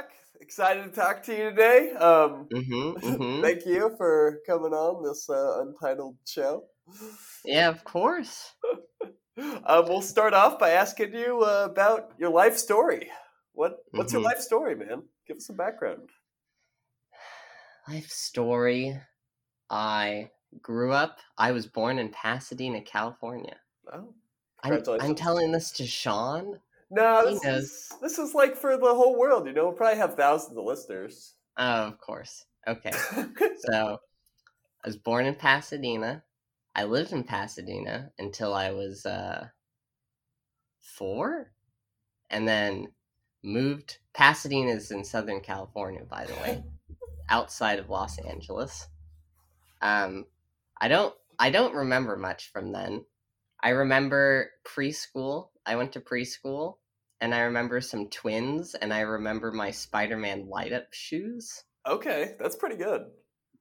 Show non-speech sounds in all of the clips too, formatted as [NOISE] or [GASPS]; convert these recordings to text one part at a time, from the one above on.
back. Excited to talk to you today. Um, hmm [LAUGHS] hmm thank you for coming on this uh, untitled show. Yeah, of course. [LAUGHS] Uh, we'll start off by asking you uh, about your life story. What What's your Mhm. life story, man? Give us some background. Life story. I grew up. I was born in Pasadena, California. Oh, I'm, I'm telling this to Sean. No, this is, this is like for the whole world. You know, we'll probably have thousands of listeners. Oh, of course. Okay. [LAUGHS] So, I was born in Pasadena. I lived in Pasadena until I was uh, four, and then moved. Pasadena is in Southern California, by the way, [LAUGHS] outside of Los Angeles. Um, I don't. I don't remember much from then. I remember preschool. I went to preschool, and I remember some twins, and I remember my Spider-Man light-up shoes okay, that's pretty good.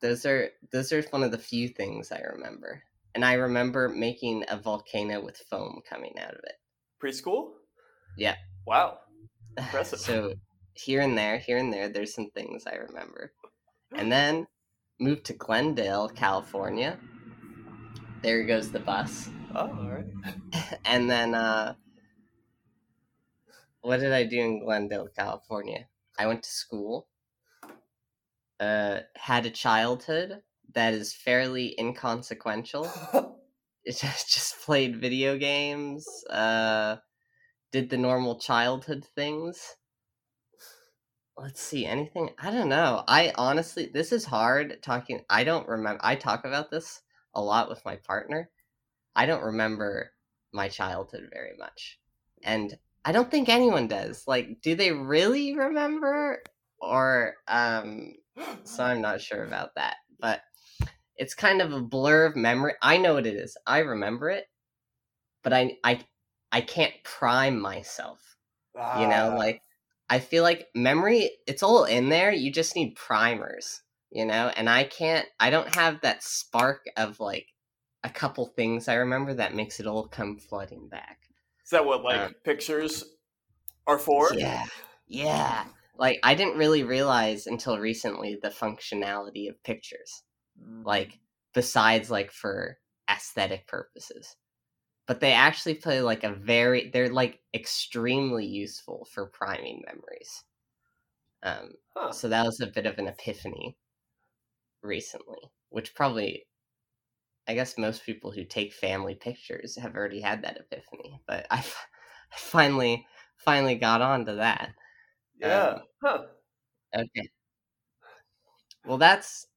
those are those are one of the few things I remember. And I remember making a volcano with foam coming out of it. Preschool? Yeah. Wow. [LAUGHS] Impressive. so here and there, here and there, there's some things I remember. [GASPS] And then moved to Glendale, California. There goes the bus. Oh, all right. [LAUGHS] and then uh what did I do in Glendale, California? I went to school. Uh had a childhood that is fairly inconsequential. it [LAUGHS] just, just played video games uh did the normal childhood things let's see anything i don't know i honestly this is hard talking i don't remember i talk about this a lot with my partner i don't remember my childhood very much and i don't think anyone does like do they really remember or um so I'm not sure about that. But it's kind of a blur of memory. I know what it is. I remember it, but I I I can't prime myself. You know, Ah, like I feel like memory it's all in there. You just need primers, you know? And I can't I don't have that spark of like a couple things I remember that makes it all come flooding back. Is that what like um, pictures are for? Yeah. Yeah. Like I didn't really realize until recently the functionality of pictures. Mm. like besides like for aesthetic purposes but they actually play like a very they're like extremely useful for priming memories um Huh. so that was a bit of an epiphany recently which probably i guess most people who take family pictures have already had that epiphany but i, f- I finally finally got onto that yeah. um, huh. Okay. Well, that's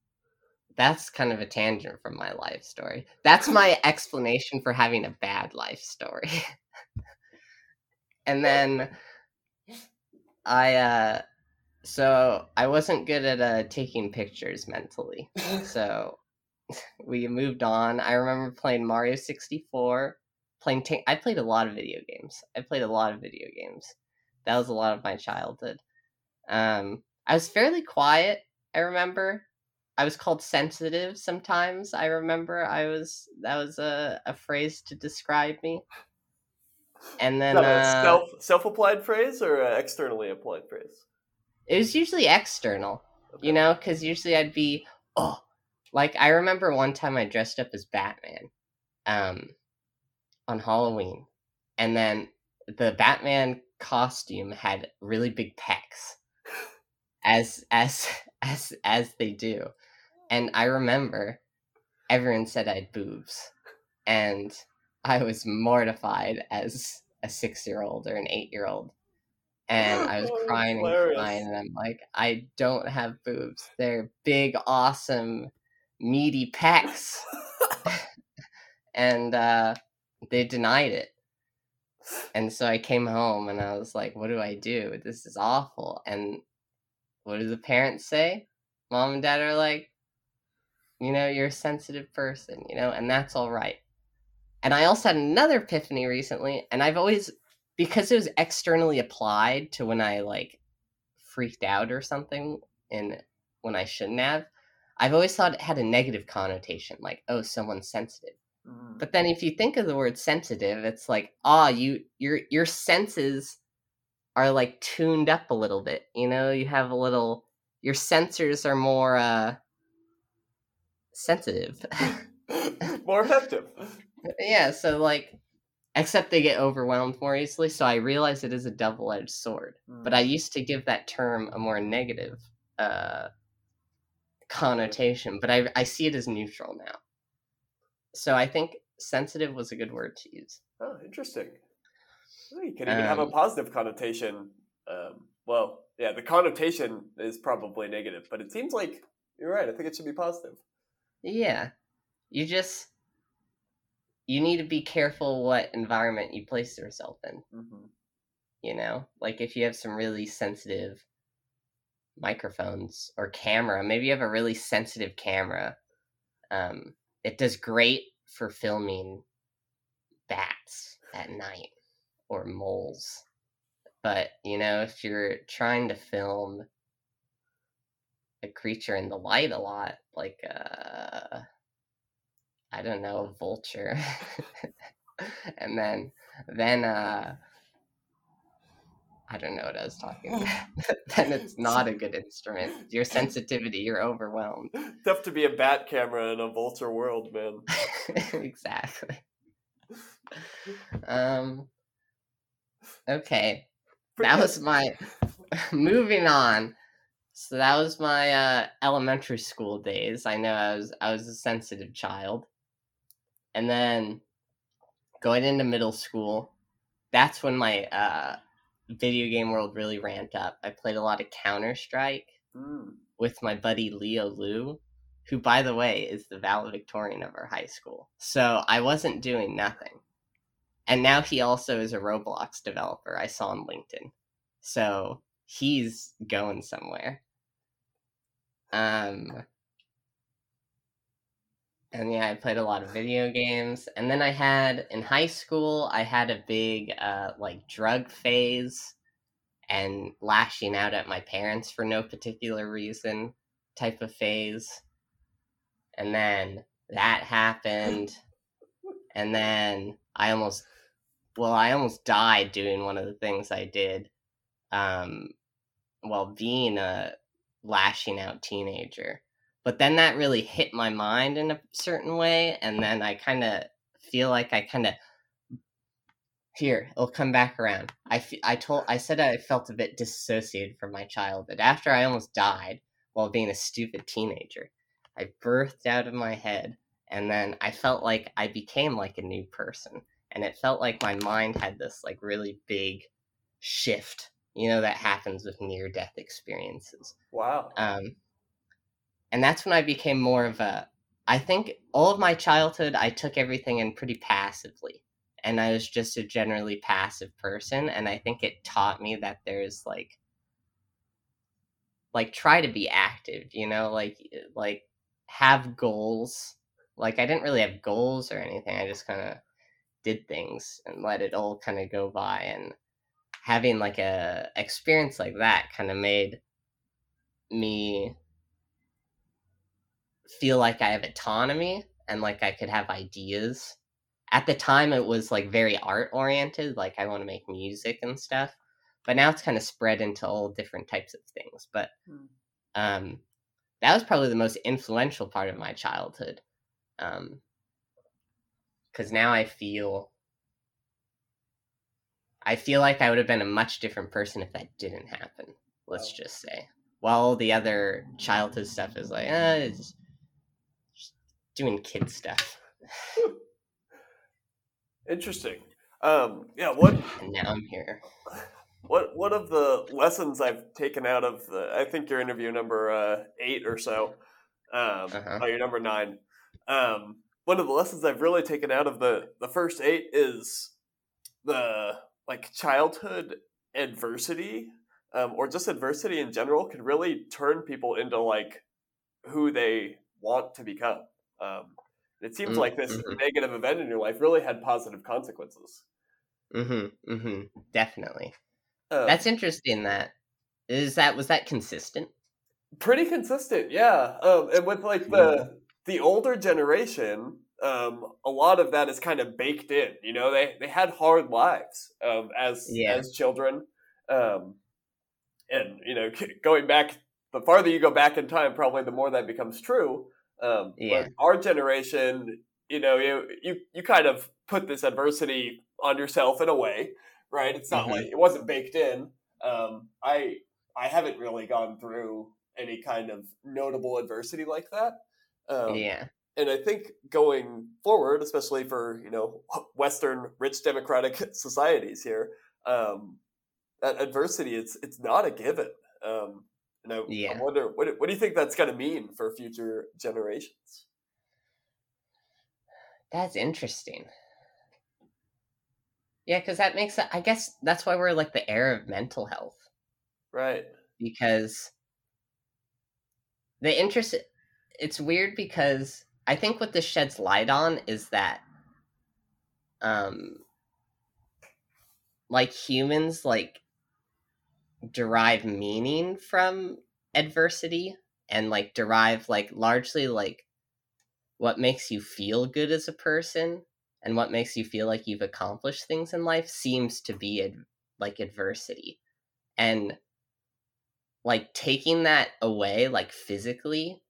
that's kind of a tangent from my life story. That's [LAUGHS] my explanation for having a bad life story. [LAUGHS] and then I uh so I wasn't good at uh taking pictures mentally. [LAUGHS] So [LAUGHS] we moved on. I remember playing Mario 64, playing ta- I played a lot of video games. I played a lot of video games. That was a lot of my childhood. Um I was fairly quiet, I remember. I was called sensitive sometimes. I remember I was that was a, a phrase to describe me. And Is then uh, self self applied phrase or externally applied phrase? it was usually external, you know, because usually I'd be, oh, like I remember one time I dressed up as Batman, um, on Halloween, and then the Batman costume had really big pecs, as as [LAUGHS] as as they do, and I remember everyone said I had boobs, and I was mortified as a six year old or an eight year old. And [LAUGHS] I was Oh, crying and crying, and I'm like, I don't have boobs. They're big, awesome, meaty pecs. [LAUGHS] and uh, they denied it. And so I came home and I was like, what do I do? This is awful. And what do the parents say? Mom and dad are like, you know, you're a sensitive person, you know, and that's all right. And I also had another epiphany recently, and I've always, because it was externally applied to when I like freaked out or something, and when I shouldn't have, I've always thought it had a negative connotation, like, oh, someone's sensitive. Mm. But then if you think of the word sensitive, it's like, ah, you your your senses are like tuned up a little bit. You know, you have a little your sensors are more uh sensitive. [LAUGHS] [LAUGHS] more effective. yeah, so like except they get overwhelmed more easily, so I realize it is a double-edged sword. Mm. But I used to give that term a more negative uh connotation, but I I see it as neutral now. So I think sensitive was a good word to use. Oh, interesting. Well, you can even um, have a um positive connotation. Um, well, yeah, the connotation is probably negative, but it seems like you're right. I think it should be positive. Yeah, you just you need to be careful what environment you place yourself in. Mm-hmm. You know, like if you have some really sensitive microphones or camera, maybe you have a really sensitive camera. Um, it does great for filming bats at night or moles. But, you know, if you're trying to film a creature in the light a lot, like uh I don't know, a vulture. [LAUGHS] and then then uh I don't know what I was talking about. [LAUGHS] then it's [LAUGHS] not a good instrument. Your sensitivity, you're overwhelmed. Tough to be a bat camera in a vulture world, man. [LAUGHS] exactly. Um Okay. That was my moving on. So that was my uh, elementary school days. I know I was I was a sensitive child. And then going into middle school, that's when my uh, video game world really ramped up. I played a lot of Counter Strike mm. with my buddy Leo Lu, who, by the way, is the valedictorian of our high school. So I wasn't doing nothing and now he also is a Roblox developer. I saw on LinkedIn, so he's going somewhere. Um, and yeah, I played a lot of video games, and then I had in high school I had a big uh like drug phase, and lashing out at my parents for no particular reason type of phase, and then that happened, and then I almost well, I almost died doing one of the things I did um, while being a lashing out teenager. But then that really hit my mind in a certain way, and then I kind of feel like I kind of here it'll come back around. I, f- I told I said I felt a bit dissociated from my childhood after I almost died while being a stupid teenager. I birthed out of my head, and then I felt like I became like a new person and it felt like my mind had this like really big shift you know that happens with near death experiences wow um and that's when i became more of a i think all of my childhood i took everything in pretty passively. And i was just a generally passive person and i think it taught me that there's like like try to be active you know like like have goals. Like i didn't really have goals or anything i just kind of did things and let it all kind of go by. And having like a experience like that kind of made me feel like I have autonomy and like I could have ideas. At the time it was like very art oriented, like I want to make music and stuff. But now it's kind of spread into all different types of things. But hmm. um that was probably the most influential part of my childhood. Um because now I feel I feel like I would have been a much different person if that didn't happen. Let's just say. While the other childhood stuff is like, uh, it's just doing kid stuff. [LAUGHS] Interesting. Um, yeah. What? [LAUGHS] And now I'm here. What One of the lessons I've taken out of the, I think your interview number uh, eight or so, um, uh-huh. oh, your number nine. Um, one of the lessons I've really taken out of the the first eight is the like childhood adversity um, or just adversity in general can really turn people into like who they want to become. Um, it seems mm-hmm. like this mm-hmm. negative event in your life really had positive consequences. Mm-hmm. Mm-hmm. Definitely. Um, That's interesting. That is that was that consistent. Pretty consistent, yeah. Um, and with like the the older generation, um, a lot of that is kind of baked in. You know, they they had hard lives um, as yeah. as children, Um, and you know, [LAUGHS] going back, the farther you go back in time, probably the more that becomes true. Um, yeah. our generation, you know, you, you you kind of put this adversity on yourself in a way, right? It's not mm-hmm. like it wasn't baked in. Um, I I haven't really gone through any kind of notable adversity like that. Um, yeah. And I think going forward, especially for you know Western rich democratic [LAUGHS] societies here, um, that adversity it's it's not a given. Um, and I, yeah. I wonder what what do you think that's going to mean for future generations? That's interesting. Yeah, because that makes I guess that's why we're like the era of mental health, right? Because the interest it's weird because I think what this sheds light on is that um like humans like derive meaning from adversity and like derive like largely like what makes you feel good as a person and what makes you feel like you've accomplished things in life seems to be ad- like adversity and like taking that away like physically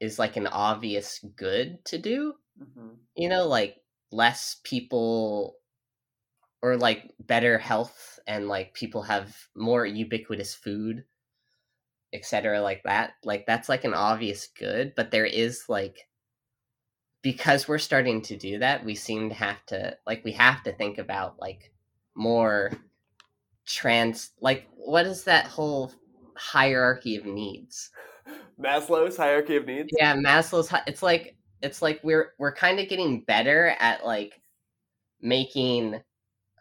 is like an obvious good to do mm-hmm. you know like less people or like better health and like people have more ubiquitous food etc like that like that's like an obvious good but there is like because we're starting to do that we seem to have to like we have to think about like more trans like what is that whole hierarchy of needs? Maslow's hierarchy of needs? Yeah maslow's it's like it's like we're we're kind of getting better at like making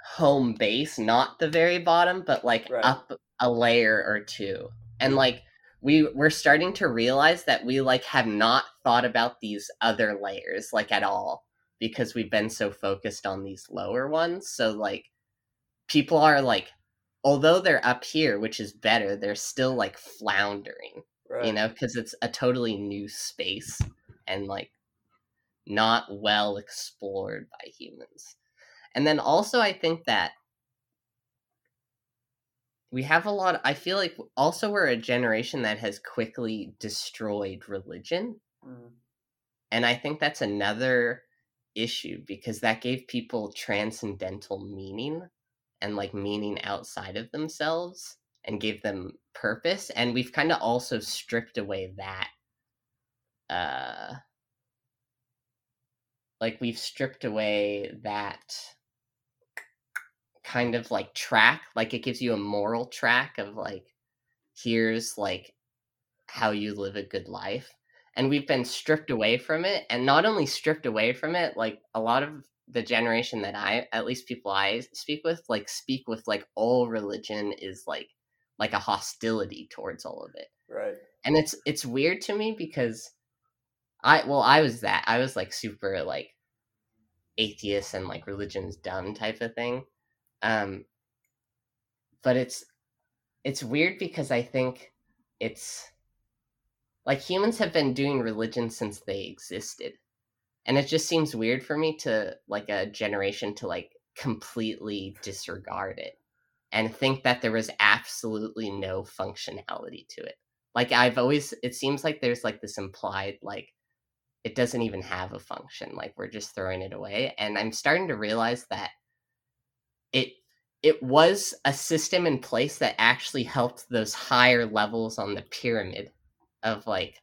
home base, not the very bottom, but like right. up a layer or two. And mm-hmm. like we we're starting to realize that we like have not thought about these other layers like at all because we've been so focused on these lower ones. So like people are like although they're up here, which is better, they're still like floundering. Right. You know, because it's a totally new space and like not well explored by humans. And then also, I think that we have a lot. I feel like also we're a generation that has quickly destroyed religion. Mm. And I think that's another issue because that gave people transcendental meaning and like meaning outside of themselves and gave them purpose and we've kind of also stripped away that uh like we've stripped away that kind of like track like it gives you a moral track of like here's like how you live a good life and we've been stripped away from it and not only stripped away from it like a lot of the generation that i at least people i speak with like speak with like all religion is like like a hostility towards all of it right. and it's it's weird to me because i well i was that i was like super like atheist and like religion's dumb type of thing um, but it's it's weird because I think it's like humans have been doing religion since they existed. And it just seems weird for me to like a generation to like completely disregard it and think that there was absolutely no functionality to it. Like I've always it seems like there's like this implied like it doesn't even have a function like we're just throwing it away and I'm starting to realize that it it was a system in place that actually helped those higher levels on the pyramid of like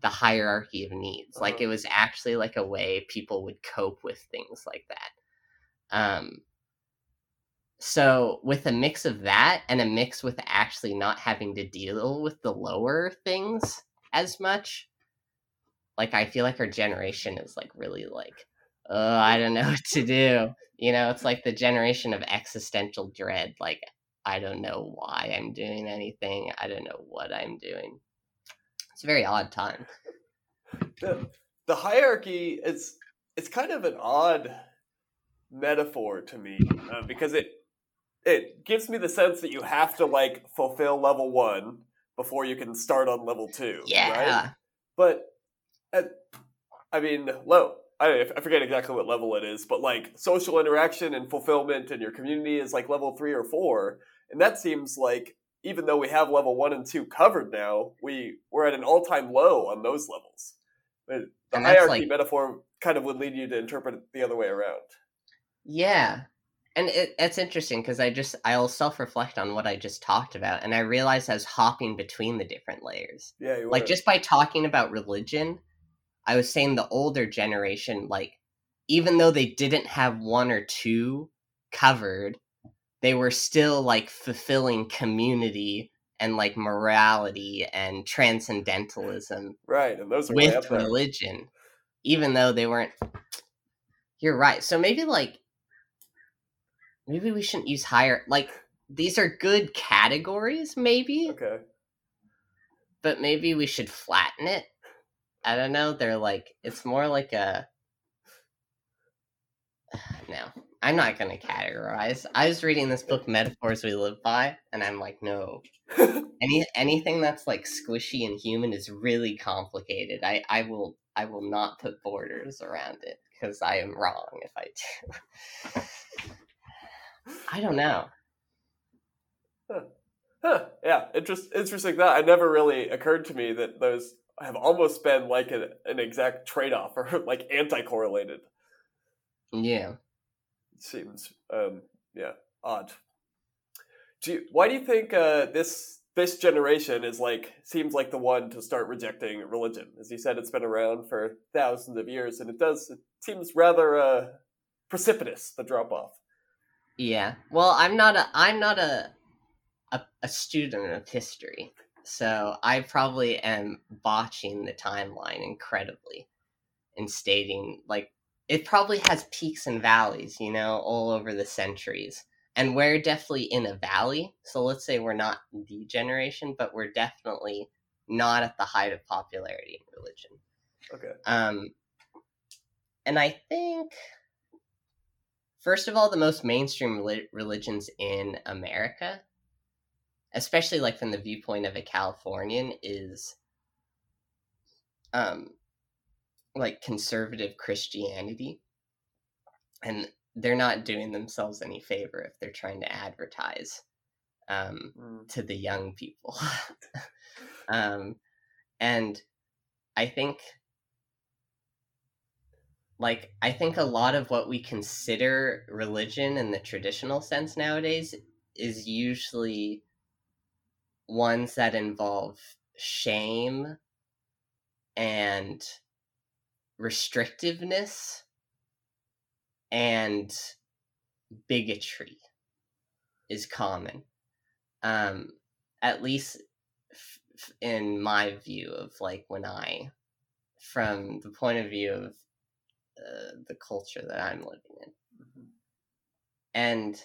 the hierarchy of needs. Uh-huh. Like it was actually like a way people would cope with things like that. Um so with a mix of that and a mix with actually not having to deal with the lower things as much, like I feel like our generation is like really like oh, I don't know [LAUGHS] what to do. You know, it's like the generation of existential dread. Like, I don't know why I'm doing anything. I don't know what I'm doing. It's a very odd time. The, the hierarchy is it's kind of an odd metaphor to me uh, because it it gives me the sense that you have to like fulfill level one before you can start on level two. Yeah. Right? But at, I mean, low I, I forget exactly what level it is, but like social interaction and fulfillment in your community is like level three or four. and that seems like even though we have level one and two covered now, we we're at an all time low on those levels. But the and hierarchy like, metaphor kind of would lead you to interpret it the other way around. Yeah, and it, it's interesting because I just I'll self reflect on what I just talked about, and I realize I was hopping between the different layers. Yeah, like just by talking about religion, I was saying the older generation, like even though they didn't have one or two covered, they were still like fulfilling community and like morality and transcendentalism. Right, and those with religion, even though they weren't. You're right. So maybe like maybe we shouldn't use higher like these are good categories maybe okay but maybe we should flatten it i don't know they're like it's more like a [SIGHS] no i'm not gonna categorize i was reading this book metaphors we live by and i'm like no [LAUGHS] any anything that's like squishy and human is really complicated i i will i will not put borders around it because i am wrong if i do [SIGHS] I don't know. Huh. Huh. Yeah, interest, interesting. That I never really occurred to me that those have almost been like an, an exact trade off or [LAUGHS] like anti correlated. Yeah, it seems um, yeah odd. Do you, why do you think uh, this this generation is like seems like the one to start rejecting religion? As you said, it's been around for thousands of years, and it does it seems rather uh, precipitous the drop off. Yeah. Well, I'm not a I'm not a a, a student of history, so I probably am botching the timeline incredibly in stating like it probably has peaks and valleys, you know, all over the centuries. And we're definitely in a valley. So let's say we're not the generation, but we're definitely not at the height of popularity in religion. Okay. Um and I think first of all, the most mainstream religions in America, especially like from the viewpoint of a Californian, is um like conservative Christianity. And they're not doing themselves any favor if they're trying to advertise um, mm. to the young people. [LAUGHS] um, and I think like I think a lot of what we consider religion in the traditional sense nowadays is usually ones that involve shame and restrictiveness and bigotry is common um at least f- in my view of like when i from the point of view of uh, the culture that I'm living in. Mm-hmm. And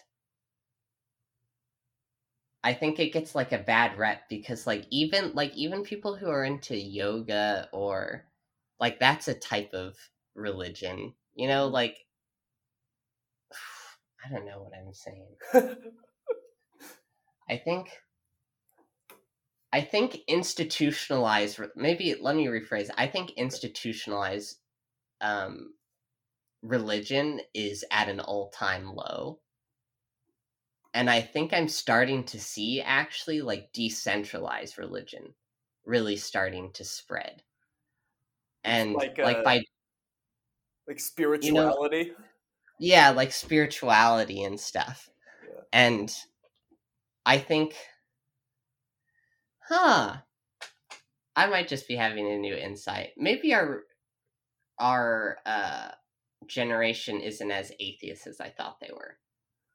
I think it gets like a bad rep because like even like even people who are into yoga or like that's a type of religion. You know, mm-hmm. like [SIGHS] I don't know what I'm saying. [LAUGHS] I think I think institutionalized maybe let me rephrase. I think institutionalized um religion is at an all time low. And I think I'm starting to see actually like decentralized religion really starting to spread. And like, like uh, by like spirituality. You know, yeah, like spirituality and stuff. Yeah. And I think huh I might just be having a new insight. Maybe our our uh generation isn't as atheist as I thought they were.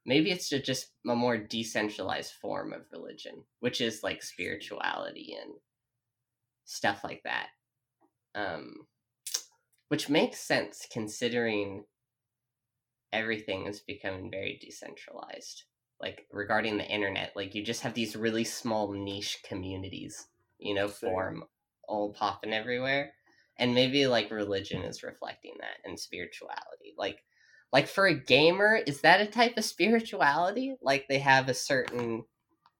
Maybe it's just a more decentralized form of religion, which is like spirituality and stuff like that. Um, which makes sense considering everything is becoming very decentralized. Like regarding the internet, like you just have these really small niche communities, you know, form all popping everywhere and maybe like religion is reflecting that and spirituality like like for a gamer is that a type of spirituality like they have a certain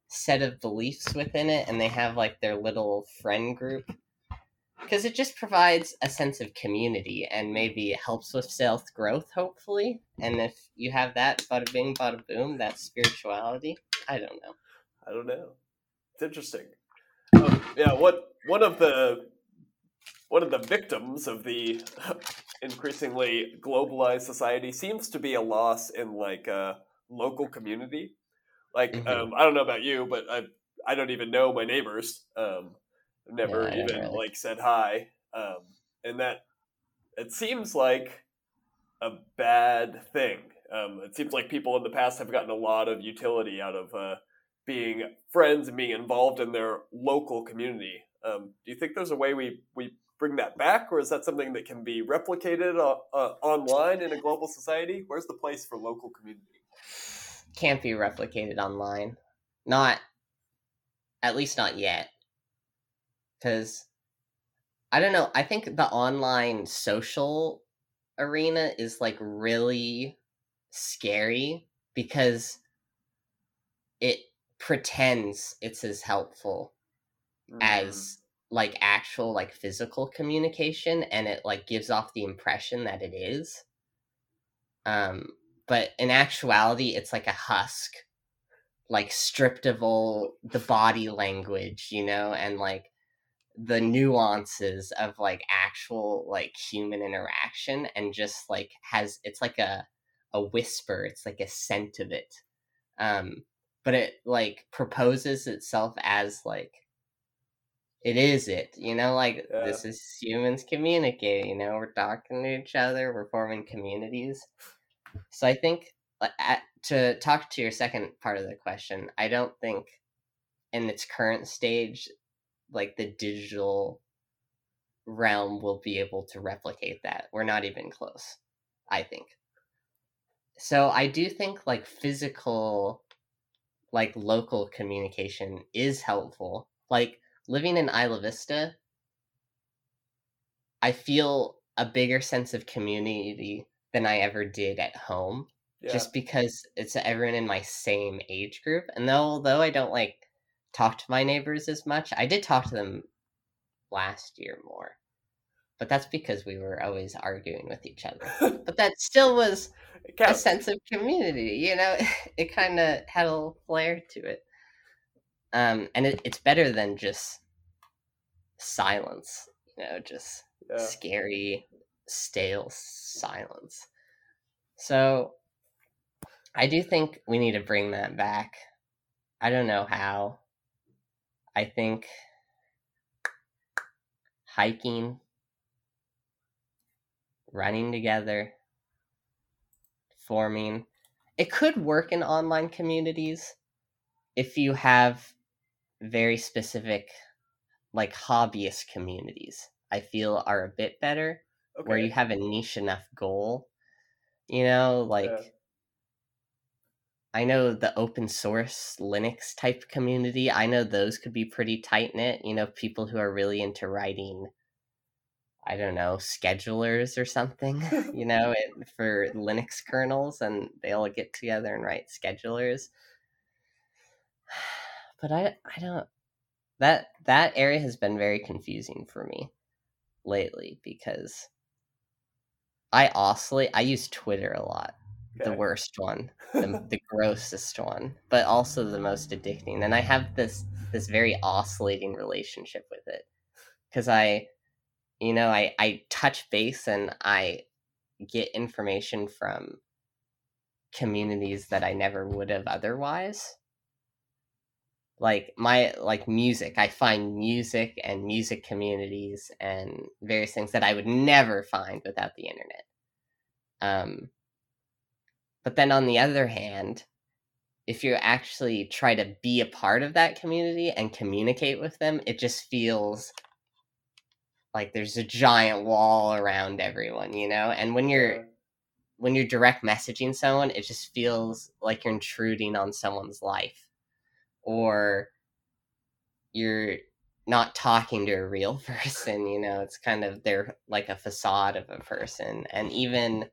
set of beliefs within it and they have like their little friend group because it just provides a sense of community and maybe it helps with self growth hopefully and if you have that bada bing bada boom that's spirituality I don't know. I don't know. It's interesting. Um, yeah, what one of the one of the victims of the [LAUGHS] increasingly globalized society seems to be a loss in like a uh, local community. Like, mm-hmm. um, I don't know about you, but I I don't even know my neighbors. Um, never yeah, even really. like said hi. Um, and that it seems like a bad thing. Um, it seems like people in the past have gotten a lot of utility out of uh, being friends and being involved in their local community. Um, do you think there's a way we, we bring that back, or is that something that can be replicated uh, uh, online in a global society? Where's the place for local community? Can't be replicated online. Not, at least not yet. Because, I don't know, I think the online social arena is like really scary because it pretends it's as helpful mm. as like actual like physical communication and it like gives off the impression that it is. Um but in actuality it's like a husk like stripped of all the body language you know and like the nuances of like actual like human interaction and just like has it's like a a whisper it's like a scent of it. Um but it like proposes itself as like it is it you know like yeah. this is humans communicating you know we're talking to each other we're forming communities so i think uh, at, to talk to your second part of the question i don't think in its current stage like the digital realm will be able to replicate that we're not even close i think so i do think like physical like local communication is helpful. Like living in Isla Vista, I feel a bigger sense of community than I ever did at home. Yeah. Just because it's everyone in my same age group. And though, although I don't like talk to my neighbors as much, I did talk to them last year more. But that's because we were always arguing with each other. [LAUGHS] but that still was a sense of community. You know, [LAUGHS] it kind of had a little flair to it. Um, and it, it's better than just silence. You know, just yeah. scary, stale silence. So, I do think we need to bring that back. I don't know how. I think hiking, running together, forming. It could work in online communities if you have very specific, like hobbyist communities. I feel are a bit better, okay. where you have a niche enough goal. You know, like yeah. I know the open source Linux type community. I know those could be pretty tight knit. You know, people who are really into writing I don't know, schedulers or something, [LAUGHS] you [LAUGHS] know, it, for Linux kernels, and they all get together and write schedulers. But I, I don't. That that area has been very confusing for me lately because I oscillate. I use Twitter a lot, okay. the worst one, the, [LAUGHS] the grossest one, but also the most addicting. And I have this this very oscillating relationship with it because I you know i i touch base and i get information from communities that i never would have otherwise like my like music i find music and music communities and various things that i would never find without the internet um but then on the other hand if you actually try to be a part of that community and communicate with them it just feels like there's a giant wall around everyone, you know? And when you're when you're direct messaging someone, it just feels like you're intruding on someone's life. Or you're not talking to a real [LAUGHS] person, you know, it's kind of they're like a facade of a person. And even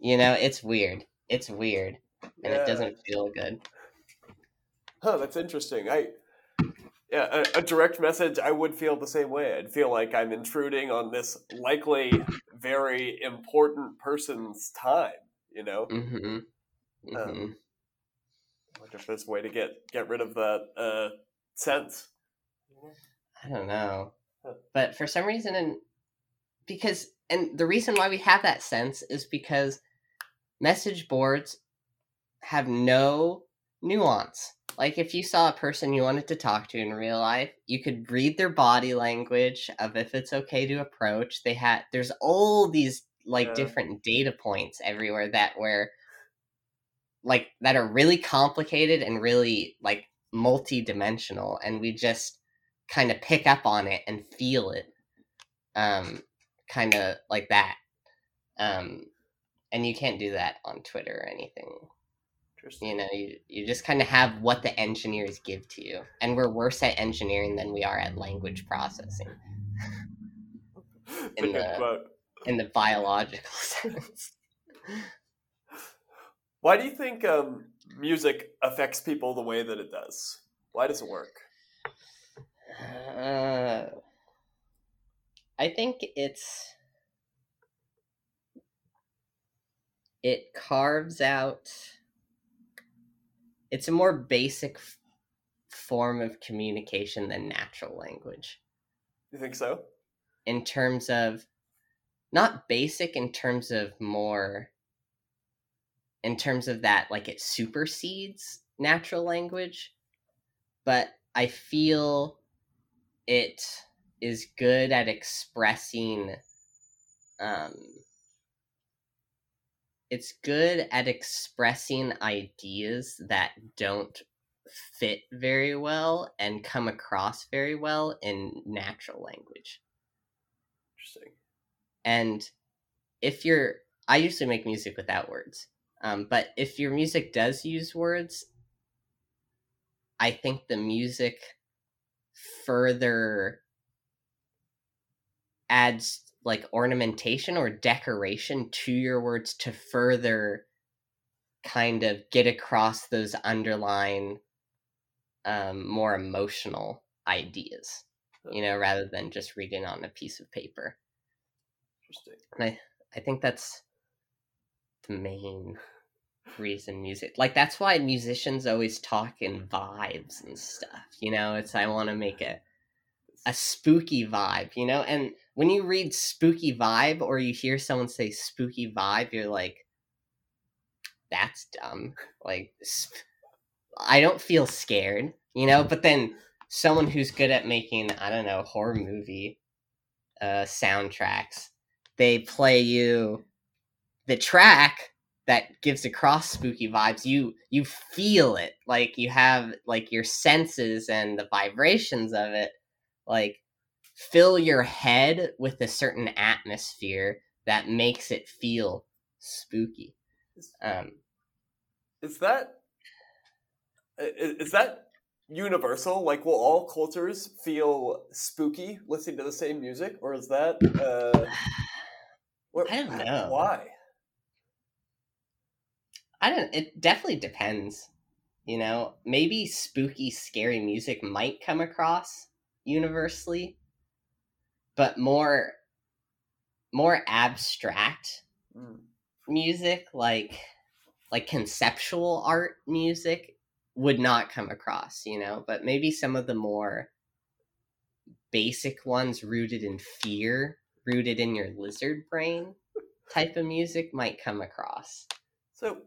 you know, it's weird. It's weird. And yeah. it doesn't feel good. Huh, that's interesting. I yeah, a, a, direct message, I would feel the same way. I'd feel like I'm intruding on this likely very important person's time. You know. Mm-hmm. Um, mm-hmm. Um, wonder if there's a way to get get rid of that uh, sense. I don't know, but for some reason, and because and the reason why we have that sense is because message boards have no nuance. Like if you saw a person you wanted to talk to in real life, you could read their body language of if it's okay to approach. They had there's all these like yeah. different data points everywhere that where like that are really complicated and really like multi-dimensional and we just kind of pick up on it and feel it um kind of like that um and you can't do that on twitter or anything. You know you, you just kind of have what the engineers give to you and we're worse at engineering than we are at language processing. [LAUGHS] In the in the biological [LAUGHS] sense why do you think um, music affects people the way that it does why does it work uh, i think it's it carves out it's a more basic f- form of communication than natural language. You think so? In terms of not basic in terms of more in terms of that like it supersedes natural language, but I feel it is good at expressing um it's good at expressing ideas that don't fit very well and come across very well in natural language. Interesting. And if you're, I usually make music without words, um, but if your music does use words, I think the music further adds like ornamentation or decoration to your words to further kind of get across those underlying um, more emotional ideas you know rather than just reading on a piece of paper. Interesting. And i i think that's the main reason music like that's why musicians always talk in vibes and stuff you know it's i want to make a a spooky vibe you know and when you read spooky vibe or you hear someone say spooky vibe, you're like, that's dumb. Like, sp- I don't feel scared, you know? But then someone who's good at making, I don't know, horror movie uh, soundtracks, they play you the track that gives across spooky vibes you you feel it like you have like your senses and the vibrations of it like fill your head with a certain atmosphere that makes it feel spooky. Um, is that is that universal? Like, will all cultures feel spooky listening to the same music, or is that? Uh, [SIGHS] I don't know why. I don't. It definitely depends. You know, maybe spooky, scary music might come across universally, but more more abstract mm. music like like conceptual art music would not come across you know but maybe some of the more basic ones rooted in fear rooted in your lizard brain type of music might come across so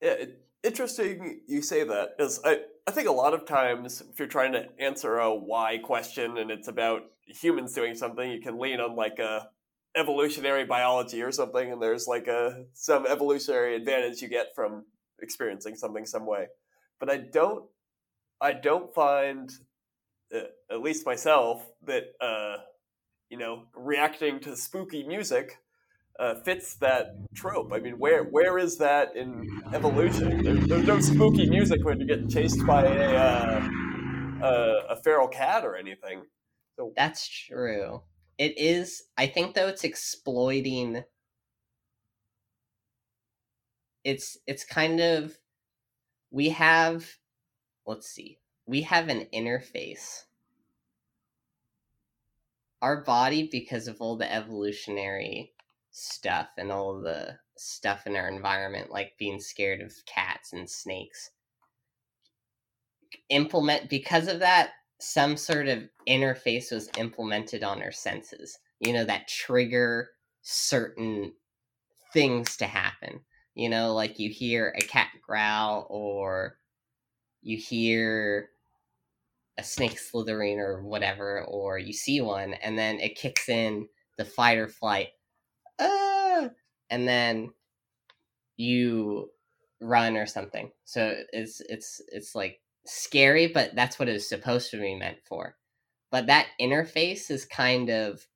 yeah, interesting you say that because I, I think a lot of times if you're trying to answer a why question and it's about humans doing something, you can lean on like a evolutionary biology or something, and there's like a some evolutionary advantage you get from experiencing something some way. But I don't, I don't find, uh, at least myself, that uh, you know reacting to spooky music uh, fits that trope. I mean, where where is that in evolution? There, there's no spooky music when you get chased by a uh, a, a feral cat or anything. So that's true. It is. I think though it's exploiting. It's it's kind of we have. Let's see. We have an interface. Our body, because of all the evolutionary stuff and all the stuff in our environment, like being scared of cats and snakes, implement because of that some sort of interface was implemented on our senses you know that trigger certain things to happen. You know like you hear a cat growl or you hear a snake slithering or whatever or you see one and then it kicks in the fight or flight ah! and then you run or something so it's it's it's like scary but that's what it's supposed to be meant for but that interface is kind of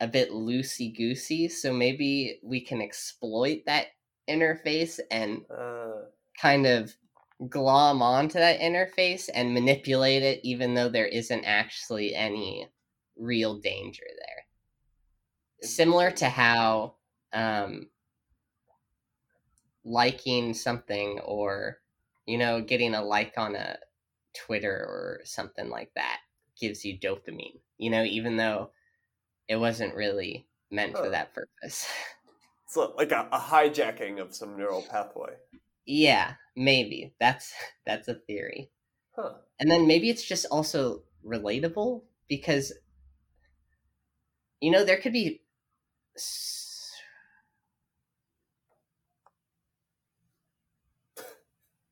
a bit loosey goosey so maybe we can exploit that interface and uh. kind of glom onto that interface and manipulate it even though there isn't actually any real danger there similar to how um, liking something or you know getting a like on a twitter or something like that gives you dopamine you know even though it wasn't really meant for that purpose [LAUGHS] so like a, a hijacking of some neural pathway yeah, maybe. That's [LAUGHS] that's a theory. Huh. And then maybe it's just also relatable because you know, there could be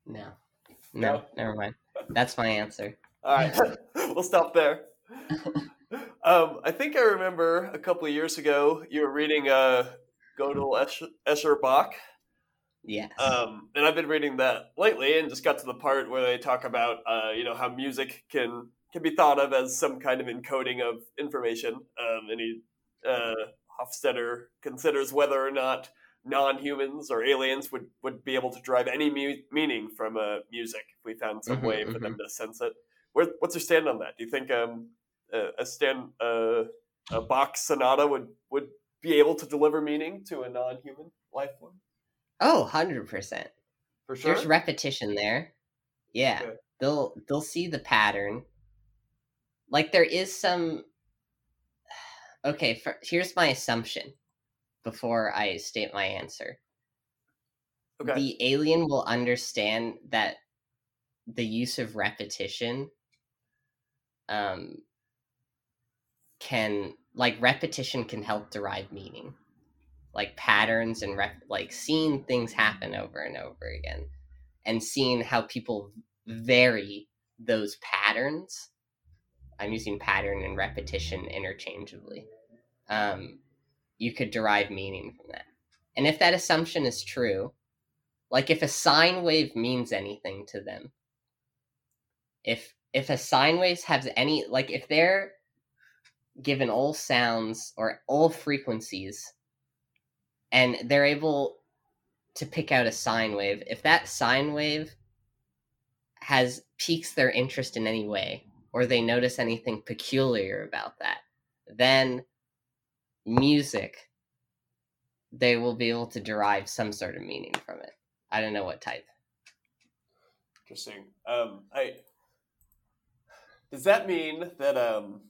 No. No, no. never mind. That's my answer. All right. [LAUGHS] we'll stop there. um, I think I remember a couple of years ago you were reading uh, Gödel Escher, Escher Bach yeah. Um, and I've been reading that lately, and just got to the part where they talk about, uh, you know, how music can can be thought of as some kind of encoding of information. Um, and he, uh, Hofstadter considers whether or not non-humans or aliens would, would be able to derive any mu- meaning from uh, music if we found some mm-hmm, way for mm-hmm. them to sense it. Where, what's your stand on that? Do you think um, a, a stand uh, a Bach sonata would would be able to deliver meaning to a non-human life form? Oh, 100%. For sure. There's repetition there. Yeah. Okay. They'll they'll see the pattern. Like there is some Okay, for, here's my assumption before I state my answer. Okay. The alien will understand that the use of repetition um can like repetition can help derive meaning like patterns and rep- like seeing things happen over and over again and seeing how people vary those patterns i'm using pattern and repetition interchangeably um, you could derive meaning from that and if that assumption is true like if a sine wave means anything to them if if a sine wave has any like if they're given all sounds or all frequencies and they're able to pick out a sine wave. If that sine wave has piques their interest in any way, or they notice anything peculiar about that, then music, they will be able to derive some sort of meaning from it. I don't know what type. Interesting. Um, I does that mean that um,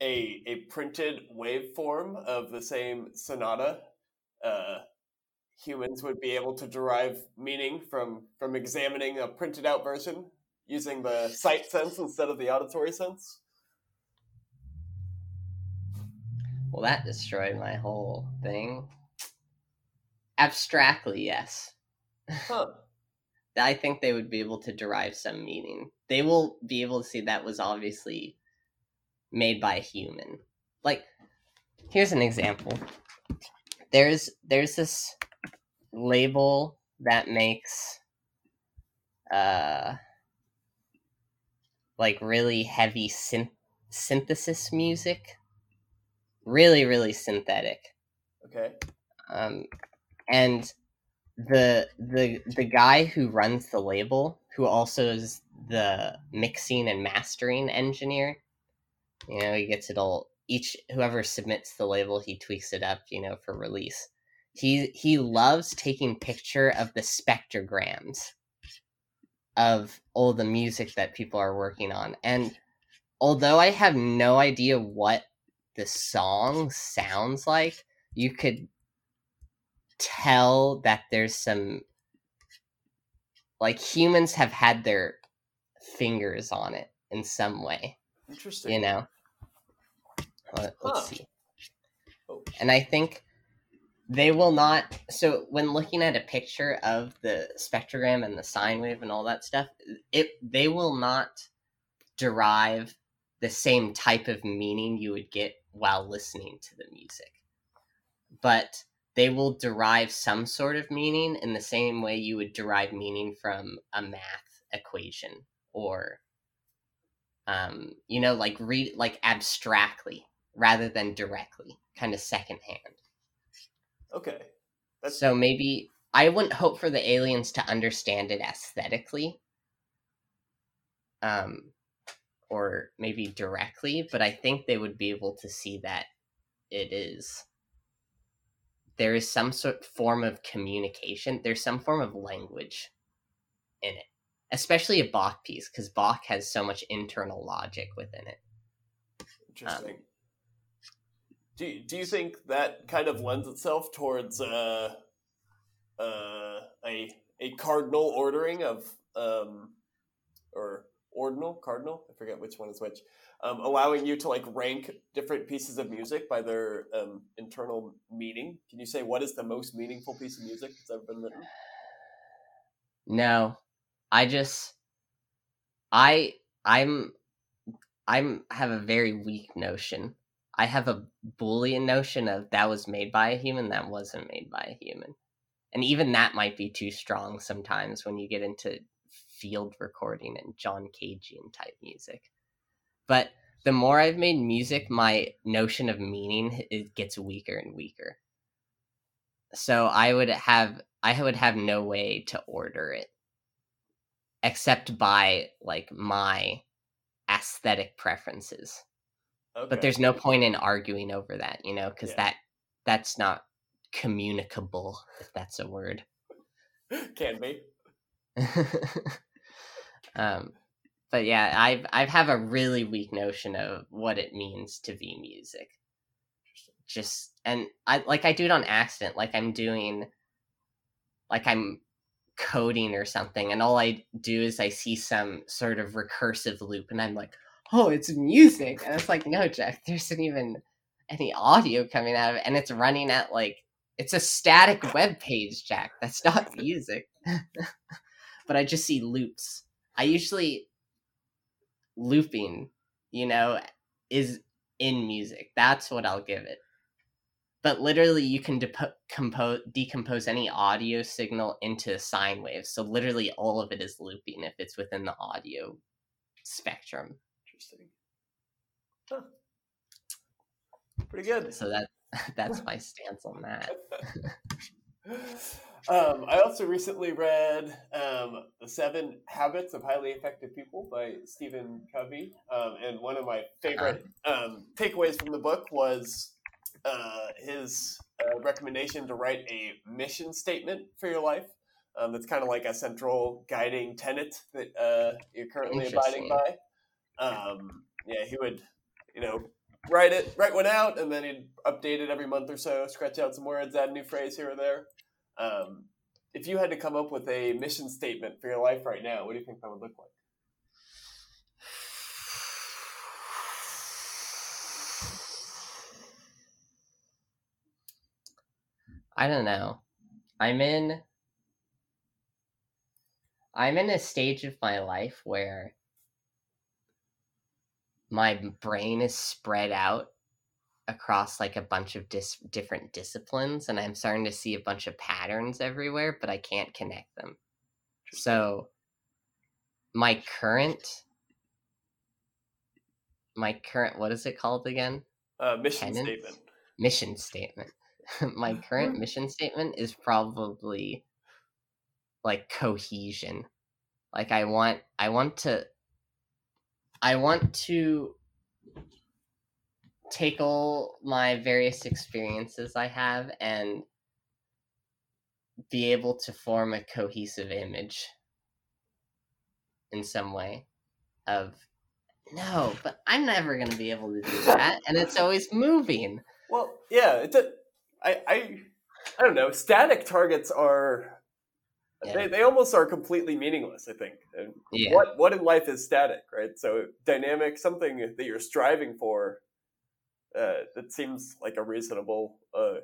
a a printed waveform of the same sonata, uh, humans would be able to derive meaning from from examining a printed out version using the sight sense instead of the auditory sense. Well, that destroyed my whole thing. Abstractly, yes. Huh. [LAUGHS] I think they would be able to derive some meaning. They will be able to see that was obviously made by a human. Like, here's an example. There's there's this label that makes uh like really heavy synth synthesis music. Really, really synthetic. Okay. Um and the the the guy who runs the label, who also is the mixing and mastering engineer, you know, he gets it all. Each whoever submits the label, he tweaks it up. You know, for release. He he loves taking picture of the spectrograms of all the music that people are working on. And although I have no idea what the song sounds like, you could tell that there's some like humans have had their fingers on it in some way. Interesting. You know. Let, us see. Oh. And I think they will not so when looking at a picture of the spectrogram and the sine wave and all that stuff it they will not derive the same type of meaning you would get while listening to the music. But they will derive some sort of meaning in the same way you would derive meaning from a math equation or um you know like read like abstractly rather than directly kind of secondhand Okay. That's... So maybe I wouldn't hope for the aliens to understand it aesthetically. Um or maybe directly, but I think they would be able to see that it is there is some sort form of communication. There's some form of language in it, especially a Bach piece, because Bach has so much internal logic within it. Interesting. Um, do you, do you think that kind of lends itself towards uh, uh, a a cardinal ordering of um, or ordinal cardinal? I forget which one is which. Um, allowing you to like rank different pieces of music by their um, internal meaning. Can you say what is the most meaningful piece of music that's ever been written? No, I just I I'm I'm have a very weak notion I have a Boolean notion of that was made by a human, that wasn't made by a human. And even that might be too strong sometimes when you get into field recording and John Cagean type music. But the more I've made music, my notion of meaning it gets weaker and weaker. So I would have I would have no way to order it except by like my aesthetic preferences. Okay. But there's no point in arguing over that, you know, because yeah. that that's not communicable, if that's a word. [LAUGHS] Can be. [LAUGHS] um, but yeah, I've I've have a really weak notion of what it means to be music. Just and I like I do it on accident, like I'm doing, like I'm coding or something, and all I do is I see some sort of recursive loop, and I'm like, oh, it's music. And it's like, no, Jack, [LAUGHS] there isn't even any audio coming out of it. And it's running at like, it's a static web page, Jack. That's not [LAUGHS] music. [LAUGHS] but I just see loops. I usually, looping, you know, is in music. That's what I'll give it. But literally, you can depo- compose, decompose any audio signal into sine waves. So literally, all of it is looping if it's within the audio spectrum interesting. Huh. Pretty good. So that [LAUGHS] that's my stance on that. [LAUGHS] um, I also recently read um, The Seven Habits of Highly Effective People by Stephen Covey. Um, and one of my favorite um, takeaways from the book was uh, his uh, recommendation to write a mission statement for your life. Um, that's kind of like a central guiding tenet that uh, you're currently abiding by. Um, yeah, he would, you know, write it, write one out, and then he'd update it every month or so, scratch out some words, add a new phrase here or there. Um, if you had to come up with a mission statement for your life right now, what do you think that would look like? I don't know. I'm in I'm in a stage of my life where my brain is spread out across like a bunch of dis- different disciplines and i'm starting to see a bunch of patterns everywhere but i can't connect them. So my current my current what is it called again? Uh, mission statement. Mission statement. [LAUGHS] My current mission statement is probably like cohesion. Like i want i want to I want to take all my various experiences I have and be able to form a cohesive image in some way of no, but I'm never going to be able to do [LAUGHS] that, and it's always moving. Well, yeah, it's a, I, I, I don't know. Static targets are Yeah. They, they almost are completely meaningless, I think. And yeah. what what in life is static, right? So dynamic, something that you're striving for, uh, that seems like a reasonable uh,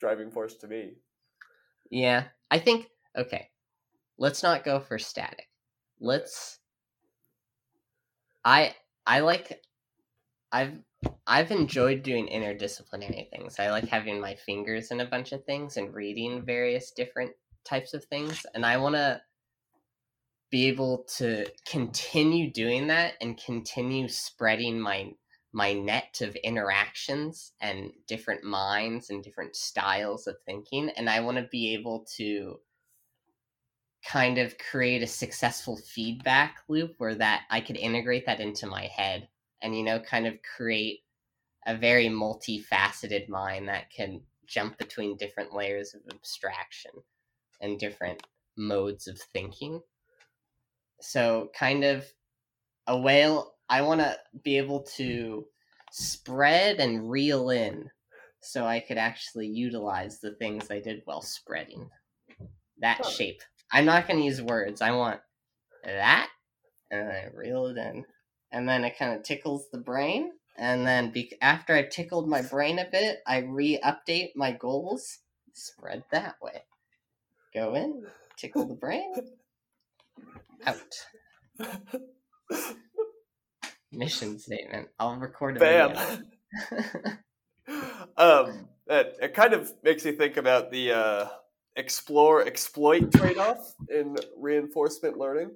driving force to me. Yeah, I think okay. Let's not go for static. Let's. I I like. I've I've enjoyed doing interdisciplinary things. I like having my fingers in a bunch of things and reading various different types of things, and I want to be able to continue doing that and continue spreading my my net of interactions and different minds and different styles of thinking and i want to be able to kind of create a successful feedback loop where that i could integrate that into my head and you know kind of create a very multifaceted mind that can jump between different layers of abstraction and different modes of thinking so kind of a whale I want to be able to spread and reel in so I could actually utilize the things I did while spreading. That shape. I'm not going to use words. I want that, and I reel it in. And then it kind of tickles the brain. And then be- after I've tickled my brain a bit, I re update my goals. Spread that way. Go in, tickle the brain, out. mission statement. I'll record a Bam. [LAUGHS] um, it, it kind of makes you think about the uh, explore exploit trade off in reinforcement learning.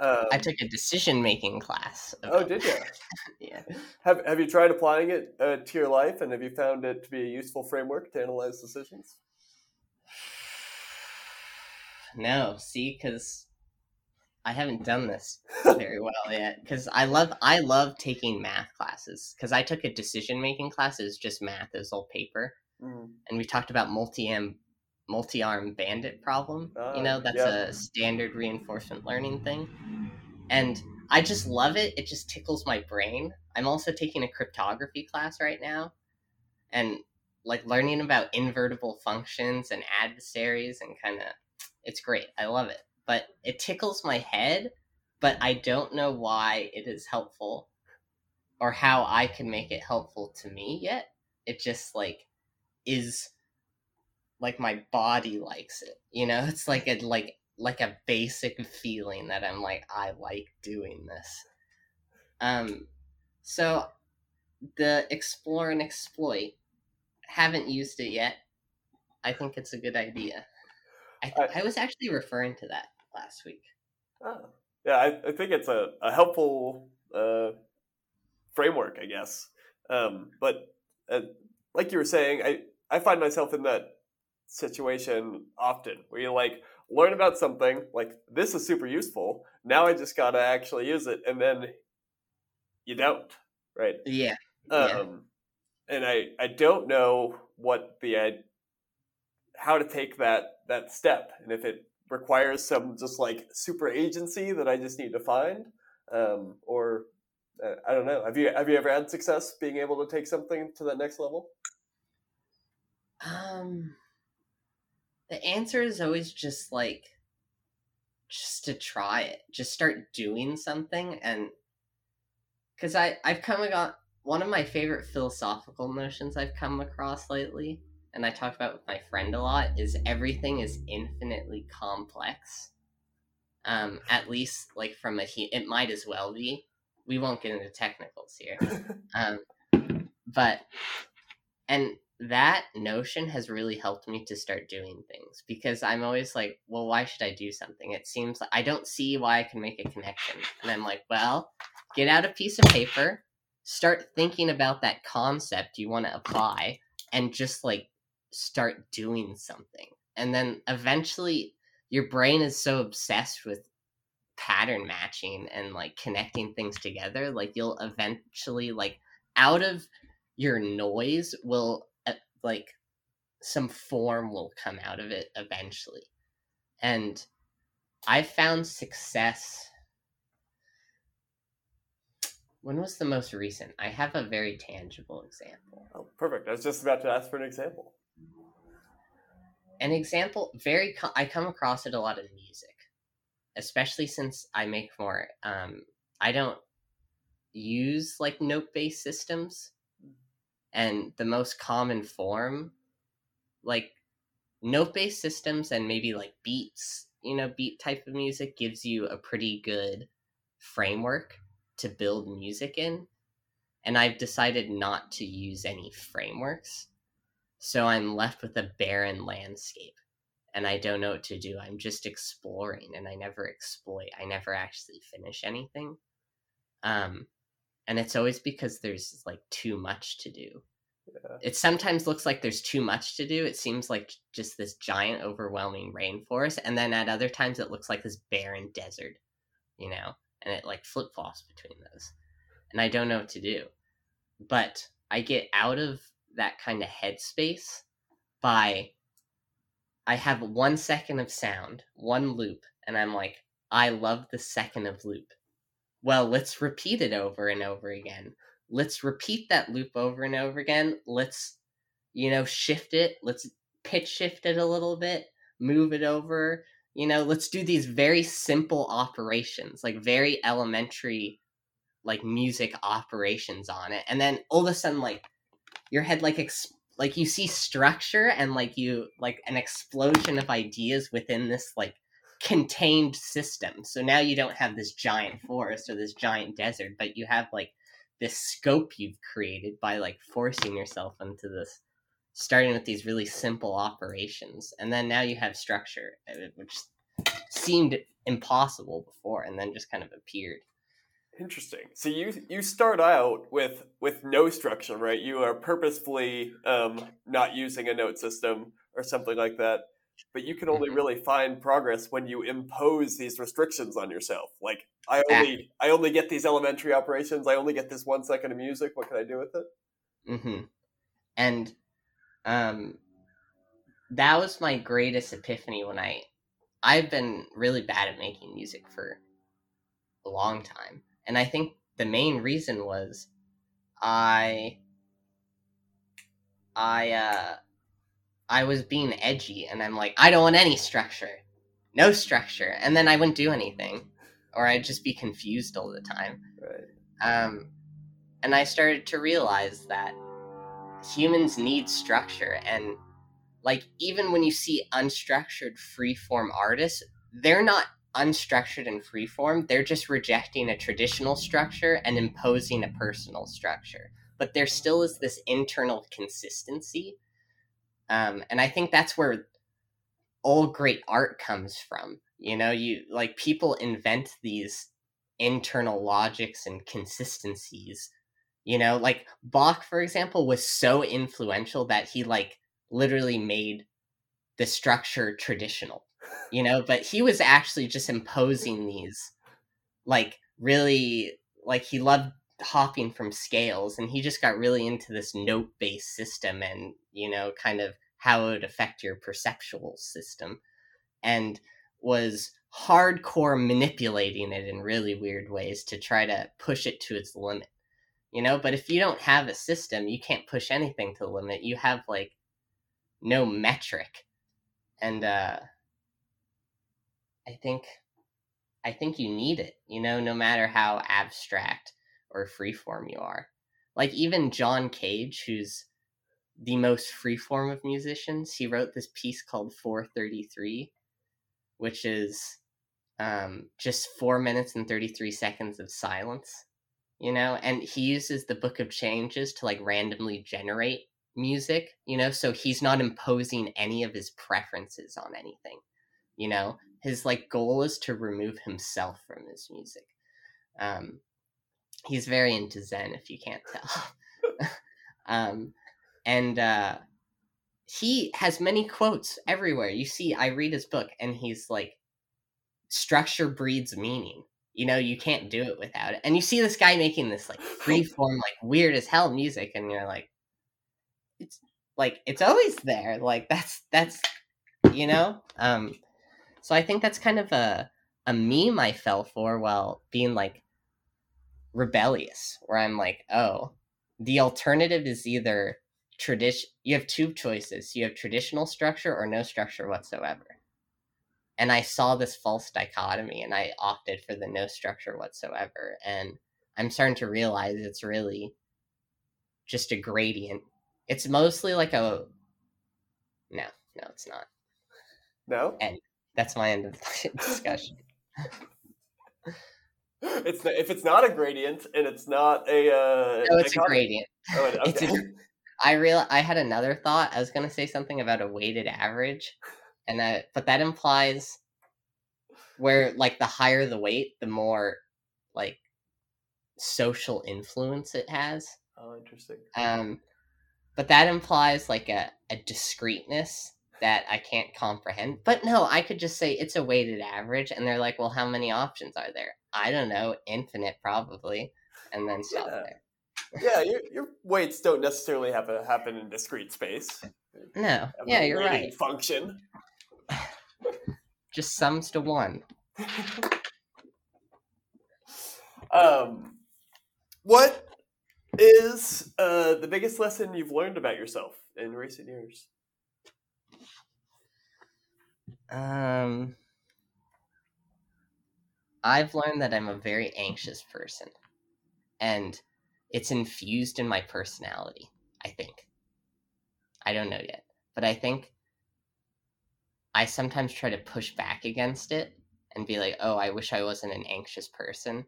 Um, I took a decision making class. Oh, did you? [LAUGHS] yeah. [LAUGHS] Have Have you tried applying it uh, to your life, and have you found it to be a useful framework to analyze decisions? [SIGHS] No, see, because I haven't done this very [LAUGHS] well yet because I love I love taking math classes because I took a decision making class is just math is all paper, mm. and we talked about multi arm multi arm bandit problem. Uh, you know oh, that's yeah. a standard reinforcement learning thing, and I just love it. It just tickles my brain. I'm also taking a cryptography class right now, and like learning about invertible functions and adversaries and kind of it's great. I love it but it tickles my head, but I don't know why it is helpful or how I can make it helpful to me yet. It just like is like my body likes it. You know, it's like a like like a basic feeling that I'm like I like doing this. Um so the explore and exploit haven't used it yet. I think it's a good idea. I, th- I, I was actually referring to that last week. Oh. Yeah, I, I think it's a, a helpful uh, framework, I guess. Um, but uh, like you were saying, I, I find myself in that situation often where you like learn about something, like this is super useful. Now I just got to actually use it. And then you don't, right? Yeah. Um, yeah. And I, I don't know what the, uh, how to take that, that step. And if it requires some just like super agency that I just need to find, um, or uh, I don't know. Have you have you ever had success being able to take something to that next level? Um, the answer is always just like just to try it, just start doing something, and because I I've come got one of my favorite philosophical notions I've come across lately and I talk about with my friend a lot is everything is infinitely complex. Um, at least like from a it might as well be. We won't get into technicals here. [LAUGHS] um, but and that notion has really helped me to start doing things because I'm always like, well, why should I do something? It seems like I don't see why I can make a connection. And I'm like, well, get out a piece of paper, start thinking about that concept you want to apply, and just like start doing something. And then eventually your brain is so obsessed with pattern matching and like connecting things together like you'll eventually like out of your noise will like some form will come out of it eventually. And i found success when was the most recent? I have a very tangible example. Oh perfect. I was just about to ask for an example. An example very i come across it a lot in music especially since i make more um i don't use like note based systems and the most common form like note based systems and maybe like beats you know beat type of music gives you a pretty good framework to build music in. And i've decided not to use any frameworks. So i'm left with a barren landscape and i don't know what to do. I'm just exploring and i never exploit. I never actually finish anything. Um and it's always because there's like too much to do yeah. It sometimes looks like there's too much to do. It seems like just this giant, overwhelming rainforest, and then at other times it looks like this barren desert, you know, and it like flip flops between those. And I don't know what to do. But I get out of that kind of headspace by I have one second of sound, one loop, and I'm like, I love the second of loop. Well, let's repeat it over and over again let's repeat that loop over and over again. Let's, you know, shift it. Let's pitch shift it a little bit, move it over. You know, let's do these very simple operations, like very elementary, like music operations on it. And then all of a sudden, like, your head, like, ex- like you see structure and like you like an explosion of ideas within this like contained system. So now you don't have this giant forest or this giant desert but you have like this scope you've created by like forcing yourself into this starting with these really simple operations. And then now you have structure uh, which seemed impossible before and then just kind of appeared. Interesting. So you you start out with with no structure right? You are purposefully um, not using a note system or something like that but you can only mm-hmm. really find progress when you impose these restrictions on yourself. Like i only i only get these elementary operations. I only get this one second of music. What can i do with it? Mm-hmm. And um that was my greatest epiphany when i i've been really bad at making music for a long time. And i think the main reason was i i uh I was being edgy and I'm like, I don't want any structure. No structure. And then I wouldn't do anything. Or I'd just be confused all the time. Right. Um, and I started to realize that humans need structure. And like, even when you see unstructured freeform artists, they're not unstructured and freeform. They're just rejecting a traditional structure and imposing a personal structure. But there still is this internal consistency um, and I think that's where all great art comes from. You know, you like people invent these internal logics and consistencies. You know, like Bach, for example, was so influential that he like literally made the structure traditional. You know, but he was actually just imposing these like really like he loved hopping from scales and he just got really into this note based system and you know kind of how it would affect your perceptual system and was hardcore manipulating it in really weird ways to try to push it to its limit you know? But if you don't have a system you can't push anything to the limit. You have like no metric. And uh i think i think you need it you know no matter how abstract or freeform you are. Like even John Cage, who's the most free form of musicians, he wrote this piece called 433, which is um, just four minutes and 33 seconds of silence, you know, and he uses the Book of Changes to like randomly generate music, you know, so he's not imposing any of his preferences on anything, you know. His like goal is to remove himself from his music. Um, he's very into Zen, if you can't tell. [LAUGHS] um, and uh, he has many quotes everywhere. You see, I read his book, and he's like, "Structure breeds meaning." You know, you can't do it without it. And you see this guy making this like [LAUGHS] free form, like weird as hell music, and you're like, it's like it's always there. Like that's that's you know. Um, so I think that's kind of a a meme I fell for while being like rebellious where I'm like, oh, the alternative is either tradition you have two choices. You have traditional structure or no structure whatsoever. And i saw this false dichotomy and i opted for the no structure whatsoever. And i'm starting to realize it's really just a gradient. It's mostly like a no no it's not. No? And that's my end of the [LAUGHS] discussion. It's if it's not a gradient and it's not a uh, no, it's a gradient. Oh, okay. it's a, [LAUGHS] I real I had another thought. I was gonna say something about a weighted average, and that but that implies where like the higher the weight, the more like social influence it has. Oh, interesting. Um, but that implies like a a discreteness that I can't comprehend. But no, I could just say it's a weighted average, and they're like, well, how many options are there? I don't know, infinite probably, and then stop yeah. there yeah, your, your weights don't necessarily have to happen in discrete space. No, yeah, you're right. Function [SIGHS] just sums to one. [LAUGHS] um, what is uh, the biggest lesson you've learned about yourself in recent years? Um, I've learned that I'm a very anxious person, and it's infused in my personality, I think. I don't know yet, but I think I sometimes try to push back against it and be like, "Oh, I wish I wasn't an anxious person."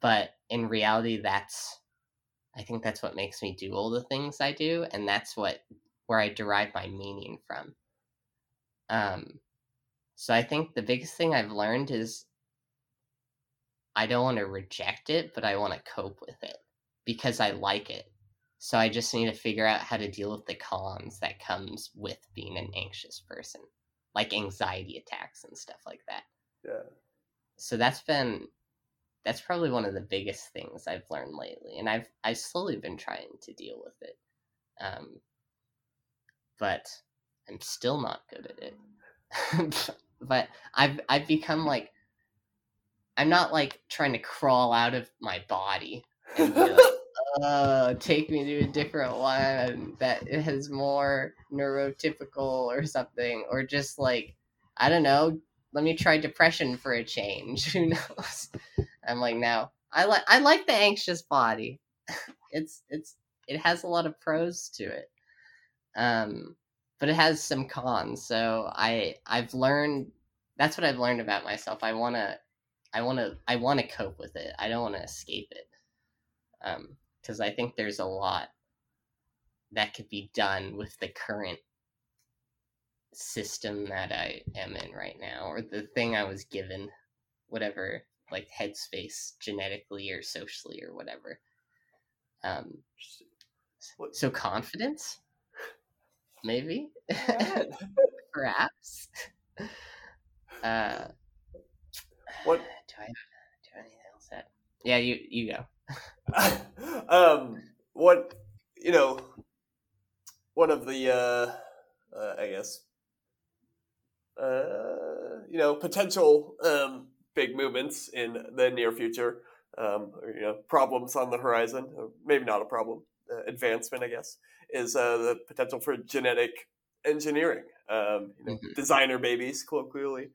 But in reality, that's I think that's what makes me do all the things I do, and that's what where I derive my meaning from. Um, so I think the biggest thing I've learned is I don't want to reject it, but I want to cope with it because I like it. So I just need to figure out how to deal with the cons that comes with being an anxious person, like anxiety attacks and stuff like that. Yeah. So that's been that's probably one of the biggest things I've learned lately, and I've I've slowly been trying to deal with it, um, but I'm still not good at it. [LAUGHS] but I've I've become like I'm not like trying to crawl out of my body and be like, uh, [LAUGHS] take me to a different one that has more neurotypical or something, or just like, I don't know, let me try depression for a change. [LAUGHS] Who knows? I'm like, no, I like I like the anxious body. [LAUGHS] it's it's it has a lot of pros to it, um, but it has some cons. So I I've learned that's what I've learned about myself. I want to I want to I want to cope with it. I don't want to escape it. Um, because I think there's a lot that could be done with the current system that I am in right now, or the thing I was given, whatever, like headspace, genetically or socially or whatever. Um, so confidence, maybe, [LAUGHS] perhaps. [LAUGHS] Uh, what I do anything else? That yeah, you you go. [LAUGHS] um, what you know, one of the uh, uh I guess uh, you know potential um, big movements in the near future, um, or, you know problems on the horizon, or maybe not a problem, uh, advancement I guess, is uh, the potential for genetic engineering, um, you know, mm-hmm. designer babies colloquially.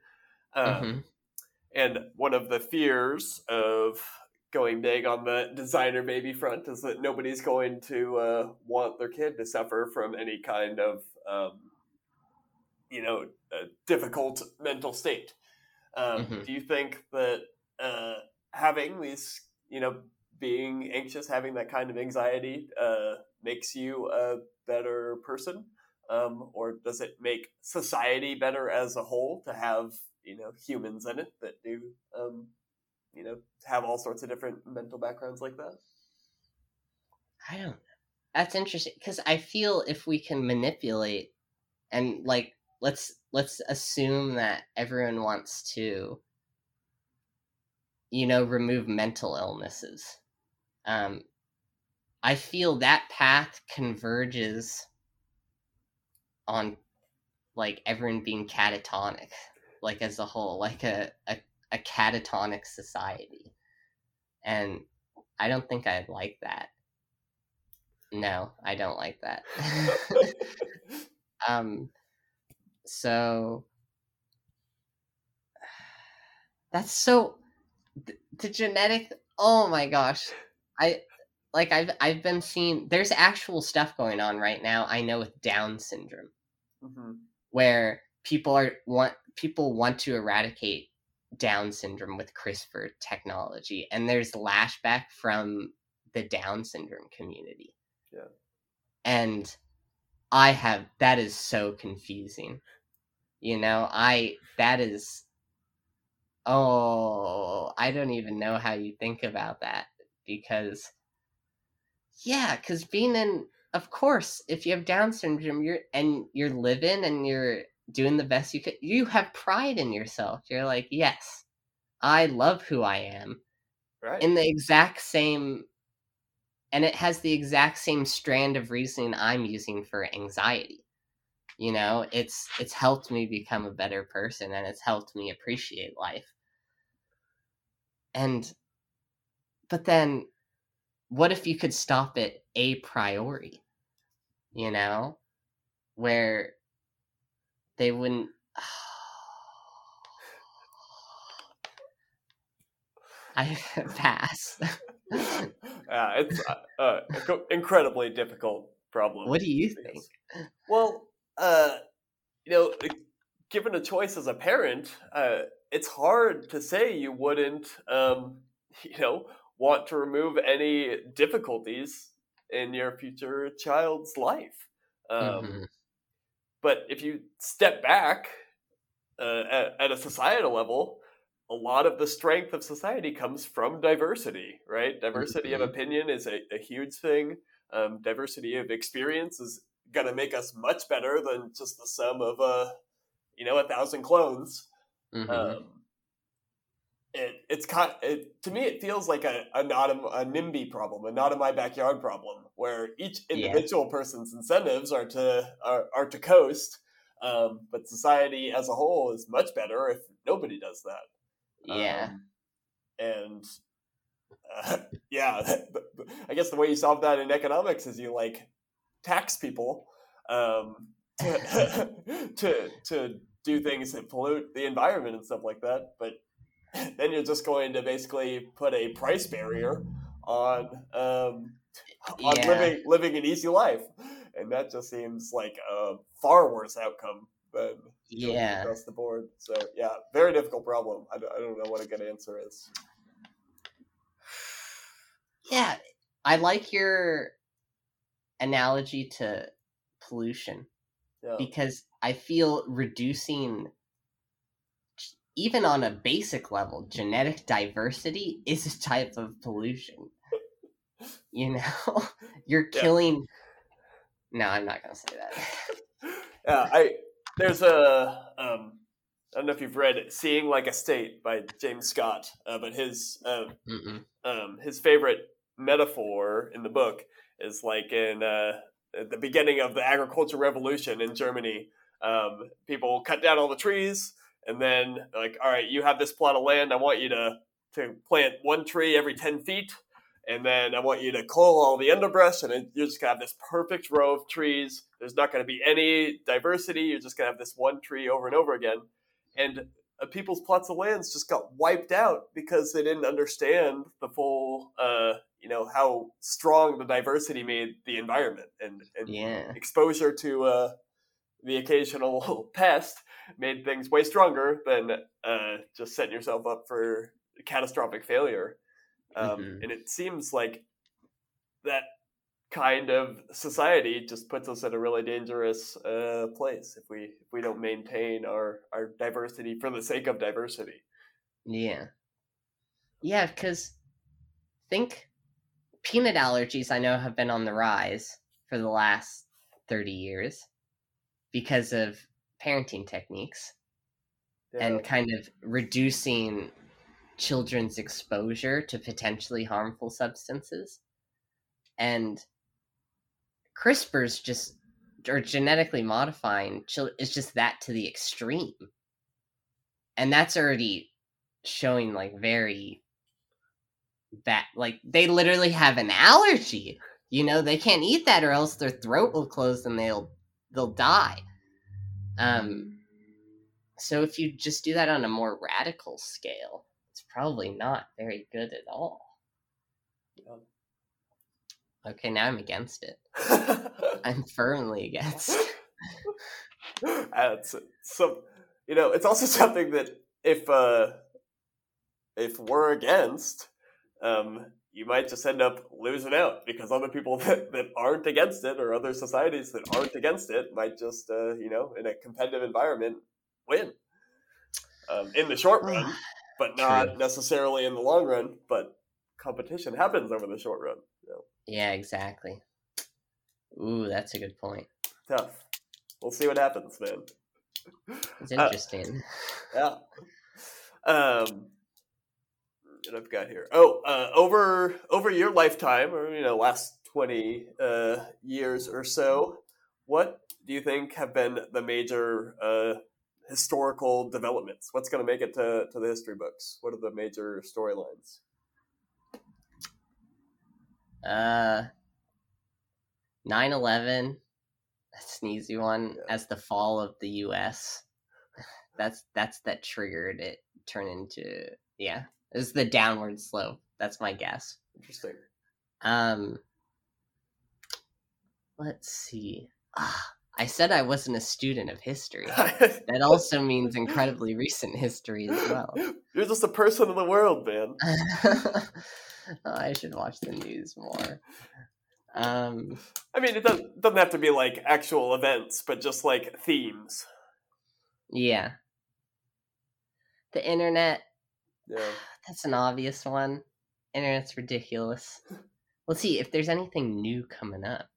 Um, mm-hmm. And one of the fears of going big on the designer baby front is that nobody's going to uh, want their kid to suffer from any kind of, um, you know, difficult mental state. Um, mm-hmm. Do you think that uh, having these, you know, being anxious, having that kind of anxiety, uh, makes you a better person? Um, or does it make society better as a whole to have you know humans in it that do um, you know have all sorts of different mental backgrounds like that. I don't. That's interesting because I feel if we can manipulate and like let's let's assume that everyone wants to you know remove mental illnesses um i feel that path converges on like everyone being catatonic like as a whole, like a, a, a catatonic society. And I don't think I'd like that. No, I don't like that. [LAUGHS] um, so [SIGHS] that's so the genetic. Oh my gosh, I like I've I've been seeing. There's actual stuff going on right now. I know with Down syndrome, mm-hmm. where people are want people want to eradicate Down syndrome with CRISPR technology, and there's lashback from the Down syndrome community. Yeah, and I have that is so confusing. You know, I that is oh, I don't even know how you think about that because yeah, cuz being in of course, if you have down syndrome, you're and you're living and you're doing the best you could, you have pride in yourself. You're like, "Yes, I love who I am." Right. In the exact same and it has the exact same strand of reasoning I'm using for anxiety you know it's it's helped me become a better person and it's helped me appreciate life and but then what if you could stop it a priori you know where they wouldn't [SIGHS] I [LAUGHS] pass. [LAUGHS] yeah, it's uh, uh, incredibly difficult problem. What do you think? Well, uh, you know, given a choice as a parent, uh, it's hard to say you wouldn't, um, [LAUGHS] you know, want to remove any difficulties in your future child's life. Um, mm-hmm. But if you step back uh, at, at, a societal level, a lot of the strength of society comes from diversity, right? Diversity mm-hmm. of opinion is a, a huge thing. Um, diversity of experience is going to make us much better than just the sum of a, uh, you know, a thousand clones. Mm-hmm. Um, it, it's kind it, to me it feels like a, a not a, a NIMBY problem, a not in my backyard problem, where each individual yeah. person's incentives are to are, are to coast, um, but society as a whole is much better if nobody does that. Yeah, um, and uh, [LAUGHS] yeah, [LAUGHS] I guess the way you solve that in economics is you like tax people um, [LAUGHS] to, to to do things that pollute the environment and stuff like that. But [LAUGHS] then you're just going to basically put a price barrier on um, on yeah. living living an easy life, and that just seems like a far worse outcome than yeah across the board. So yeah, very difficult problem. I don't, I don't know what a good answer is. Yeah, I like your analogy to pollution yeah. because I feel reducing even on a basic level, genetic diversity is a type of pollution. You know, [LAUGHS] you're killing. Yeah. No, I'm not gonna say that. [LAUGHS] yeah, I there's a um, I don't know if you've read "Seeing Like a State" by James Scott, uh, but his uh, um, his favorite metaphor in the book is like in uh, the beginning of the agricultural revolution in Germany. Um, people cut down all the trees, and then like, all right, you have this plot of land. I want you to to plant one tree every ten feet, and then I want you to cull all the underbrush, and you're just gonna have this perfect row of trees. There's not gonna be any diversity. You're just gonna have this one tree over and over again, and uh, people's plots of lands just got wiped out because they didn't understand the full, uh, you know, how strong the diversity made the environment and, and yeah. exposure to uh, the occasional [LAUGHS] pest made things way stronger than uh, just setting yourself up for catastrophic failure. Um, mm-hmm. And it seems like that kind of society just puts us in a really dangerous uh, place if we if we don't maintain our our diversity for the sake of diversity. Yeah, yeah, because think peanut allergies. I know have been on the rise for the last thirty years because of parenting techniques yeah. and kind of reducing children's exposure to potentially harmful substances and CRISPR's just or genetically modifying children is just that to the extreme. And that's already showing like very bad like they literally have an allergy, You know, they can't eat that or else their throat will close and they'll they'll die. Um so if you just do that on a more radical scale, it's probably not very good at all. Okay, now I'm against it. I'm firmly against. [LAUGHS] That's so you know, it's also something that if uh if we're against, um, you might just end up losing out because other people [LAUGHS] that, that aren't against it or other societies that aren't against it might just, uh, you know, in a competitive environment, win um, in the short run, [SIGHS] but not True. necessarily in the long run. But competition happens over the short run. Yeah, exactly. Ooh, that's a good point. Tough. We'll see what happens, man. It's [LAUGHS] uh, interesting. Uh, yeah. Um, that I've got here. Oh, uh, over over your lifetime, or you know, last twenty uh, years or so, what do you think have been the major uh, historical developments? What's going to make it to, to the history books? What are the major storylines? Uh, 9-11, that's an easy one, yeah. as the fall of the U.S. [LAUGHS] That's that's that triggered it turn into yeah is the downward slope. That's my guess. Interesting. Um, let's see. Ah, I said I wasn't a student of history. [LAUGHS] that also means incredibly recent history as well. [LAUGHS] You're just a person in the world, man. [LAUGHS] oh, I should watch the news more. Um, I mean, it doesn't doesn't have to be like actual events, but just like themes. Yeah. The internet. Yeah. That's an obvious one. Internet's ridiculous. Let's see if there's anything new coming up.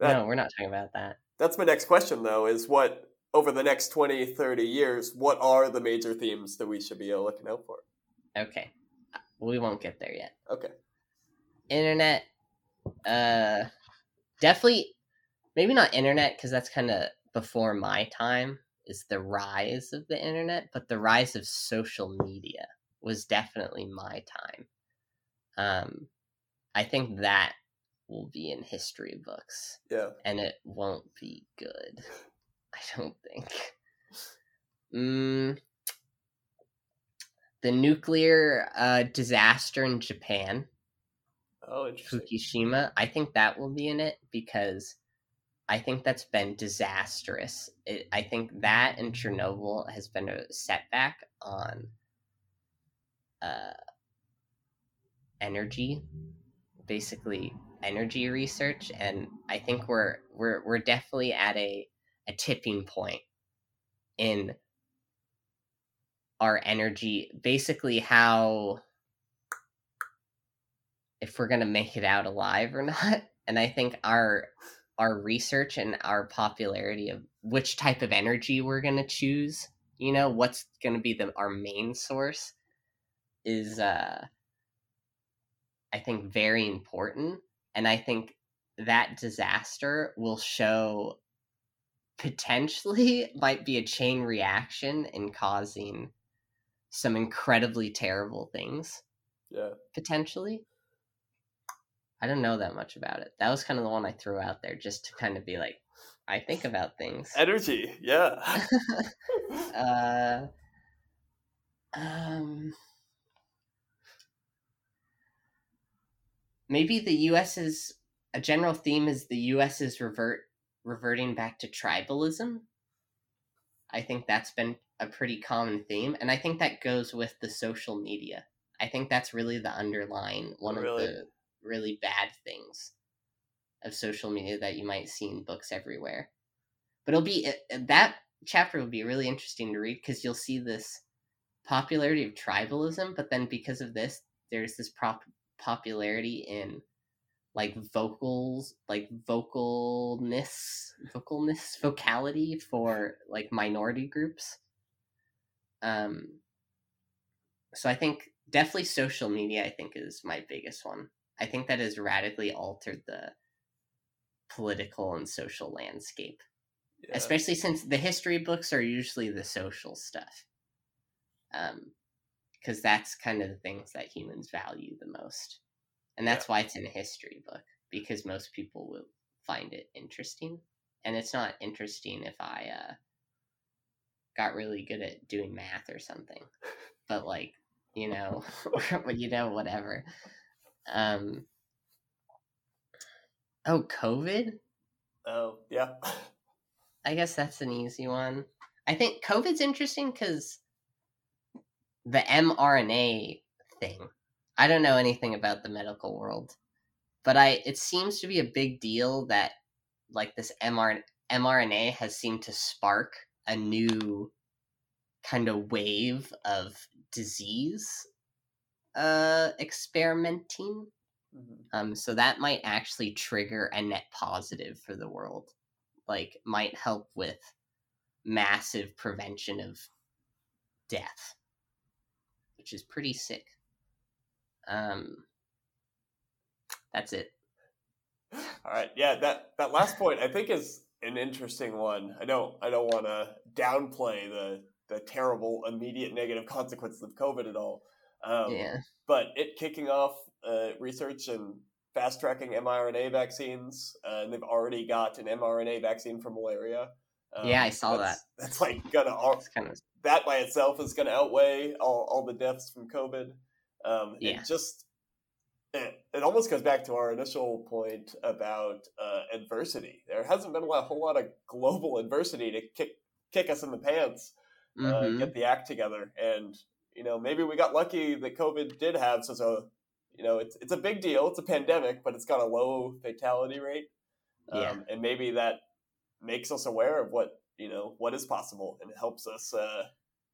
That, no, we're not talking about that. That's my next question, though, is what, over the next 20, 30 years, what are the major themes that we should be looking out for? Okay. We won't get there yet. Okay. Internet, uh, definitely, maybe not internet, because that's kind of before my time, is the rise of the internet, but the rise of social media was definitely my time. Um, I think that will be in history books. Yeah. And it won't be good. [LAUGHS] I don't think. Mm, the nuclear uh, disaster in Japan. Oh. Fukushima. I think that will be in it because I think that's been disastrous. It, I think that and Chernobyl has been a setback on uh, energy, basically energy research, and I think we're we're we're definitely at a a tipping point in our energy. Basically, how if we're gonna make it out alive or [LAUGHS] not. And I think our our research and our popularity of which type of energy we're going to choose you know what's going to be the our main source is uh I think very important and I think that disaster will show potentially [LAUGHS] might be a chain reaction in causing some incredibly terrible things. Yeah. Potentially. I don't know that much about it. That was kind of the one I threw out there just to kind of be like, I think about things. Energy, yeah. [LAUGHS] uh, um, maybe the U.S. is a general theme is the U.S. is revert reverting back to tribalism. I think that's been a pretty common theme, and I think that goes with the social media. I think that's really the underlying one really? of the really bad things of social media that you might see in books everywhere. But it'll be eh, eh, that chapter will be really interesting to read because you'll see this popularity of tribalism, but then because of this, there's this prop popularity in like vocals like vocalness vocalness vocality for like minority groups. Um so i think definitely social media i think is my biggest one. I think that has radically altered the political and social landscape yeah. especially since the history books are usually the social stuff. Um because that's kind of the things that humans value the most and that's yeah. why it's in a history book because most people will find it interesting. And it's not interesting if I uh, got really good at doing math or something. But like, you know, [LAUGHS] [LAUGHS] you know, whatever. Um, oh, COVID. Oh yeah. [LAUGHS] I guess that's an easy one. I think COVID's interesting because the mRNA thing. I don't know anything about the medical world, but I it seems to be a big deal that like this mRNA, mRNA has seemed to spark a new kind of wave of disease uh experimenting. Mm-hmm. Um so that might actually trigger a net positive for the world. Like might help with massive prevention of death, which is pretty sick. Um, that's it. All right, yeah that that last point I think is an interesting one. I don't I don't want to downplay the the terrible immediate negative consequences of COVID at all. Um, yeah. But it kicking off uh, research and fast tracking mRNA vaccines, uh, and they've already got an mRNA vaccine for malaria. Um, yeah, I saw that's, that. That's like gonna [LAUGHS] all, kind of... that by itself is gonna outweigh all, all the deaths from COVID. Um, yeah. just it, it almost goes back to our initial point about uh, adversity. There hasn't been a, lot, whole lot of global adversity to kick kick us in the pants, uh, mm-hmm. get the act together, and you know maybe we got lucky that COVID did have such a you know it's it's a big deal. It's a pandemic, but it's got a low fatality rate. Um, yeah. and maybe that makes us aware of what you know what is possible and it helps us uh,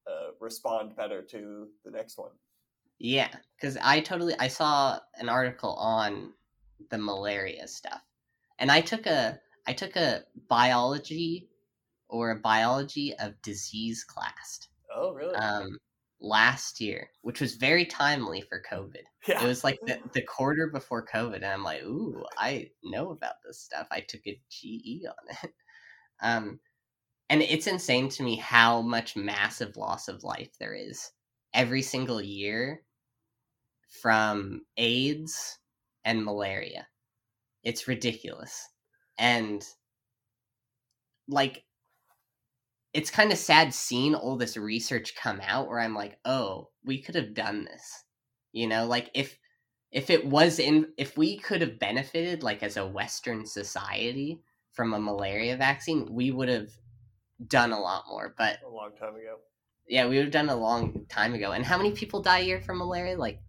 uh, respond better to the next one. Yeah because i totally i saw an article on the malaria stuff and i took a i took a biology or a biology of disease class oh really? um last year which was very timely for covid. [LAUGHS] Yeah. it was like the, the quarter before covid and i'm like ooh i know about this stuff. I took a ge on it. [LAUGHS] Um, and it's insane to me how much massive loss of life there is every single year from AIDS and malaria. It's ridiculous. And like it's kind of sad seeing all this research come out where I'm like, "Oh, we could have done this." You know, like if if it was in if we could have benefited like as a western society from a malaria vaccine, we would have done a lot more. But a long time ago. Yeah, we would have done a long time ago. And how many people die a year from malaria? Like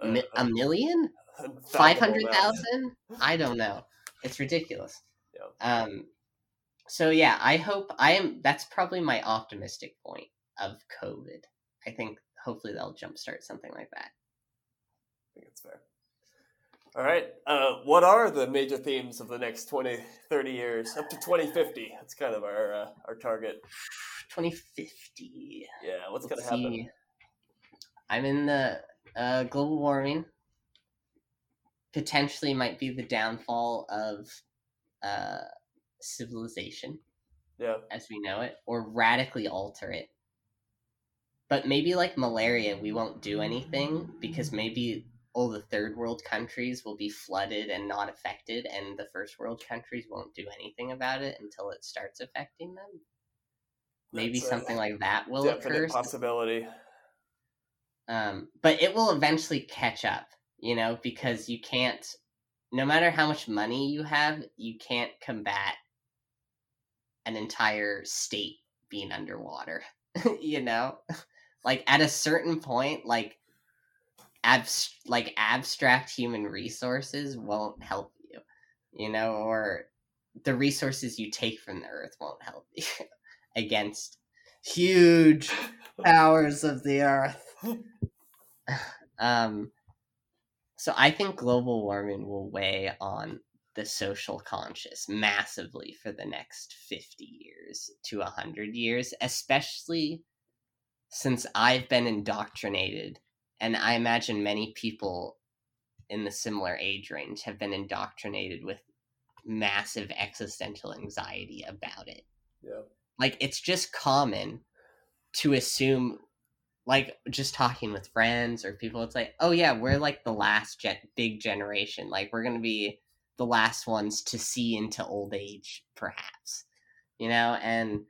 uh, mi- a million? Five hundred thousand? [LAUGHS] I don't know. It's ridiculous. Yeah. Um. So yeah, I hope I am. That's probably my optimistic point of COVID. I think hopefully they'll jumpstart something like that. I think it's fair. All right. Uh, what are the major themes of the next 20, 30 years? Up to 2050. That's kind of our uh, our target. 2050. Yeah, what's going to happen? I'm in the uh, global warming. Potentially might be the downfall of uh, civilization. Yeah. As we know it, or radically alter it. But maybe like malaria, we won't do anything because maybe all the third world countries will be flooded and not affected, and the first world countries won't do anything about it until it starts affecting them. Maybe That's something like that will occur. Possibility. Um, but it will eventually catch up, you know, because you can't. No matter how much money you have, you can't combat an entire state being underwater. [LAUGHS] you know, like at a certain point, like abs- like abstract human resources won't help you, you know, or the resources you take from the earth won't help [LAUGHS] you against huge powers of the earth. [SIGHS] um so I think global warming will weigh on the social conscious massively for the next 50 years to 100 years, especially since I've been indoctrinated and I imagine many people in the similar age range have been indoctrinated with massive existential anxiety about it. Yeah. Like it's just common to assume like just talking with friends or people it's like oh yeah we're like the last gen- big generation like we're gonna be the last ones to see into old age perhaps you know and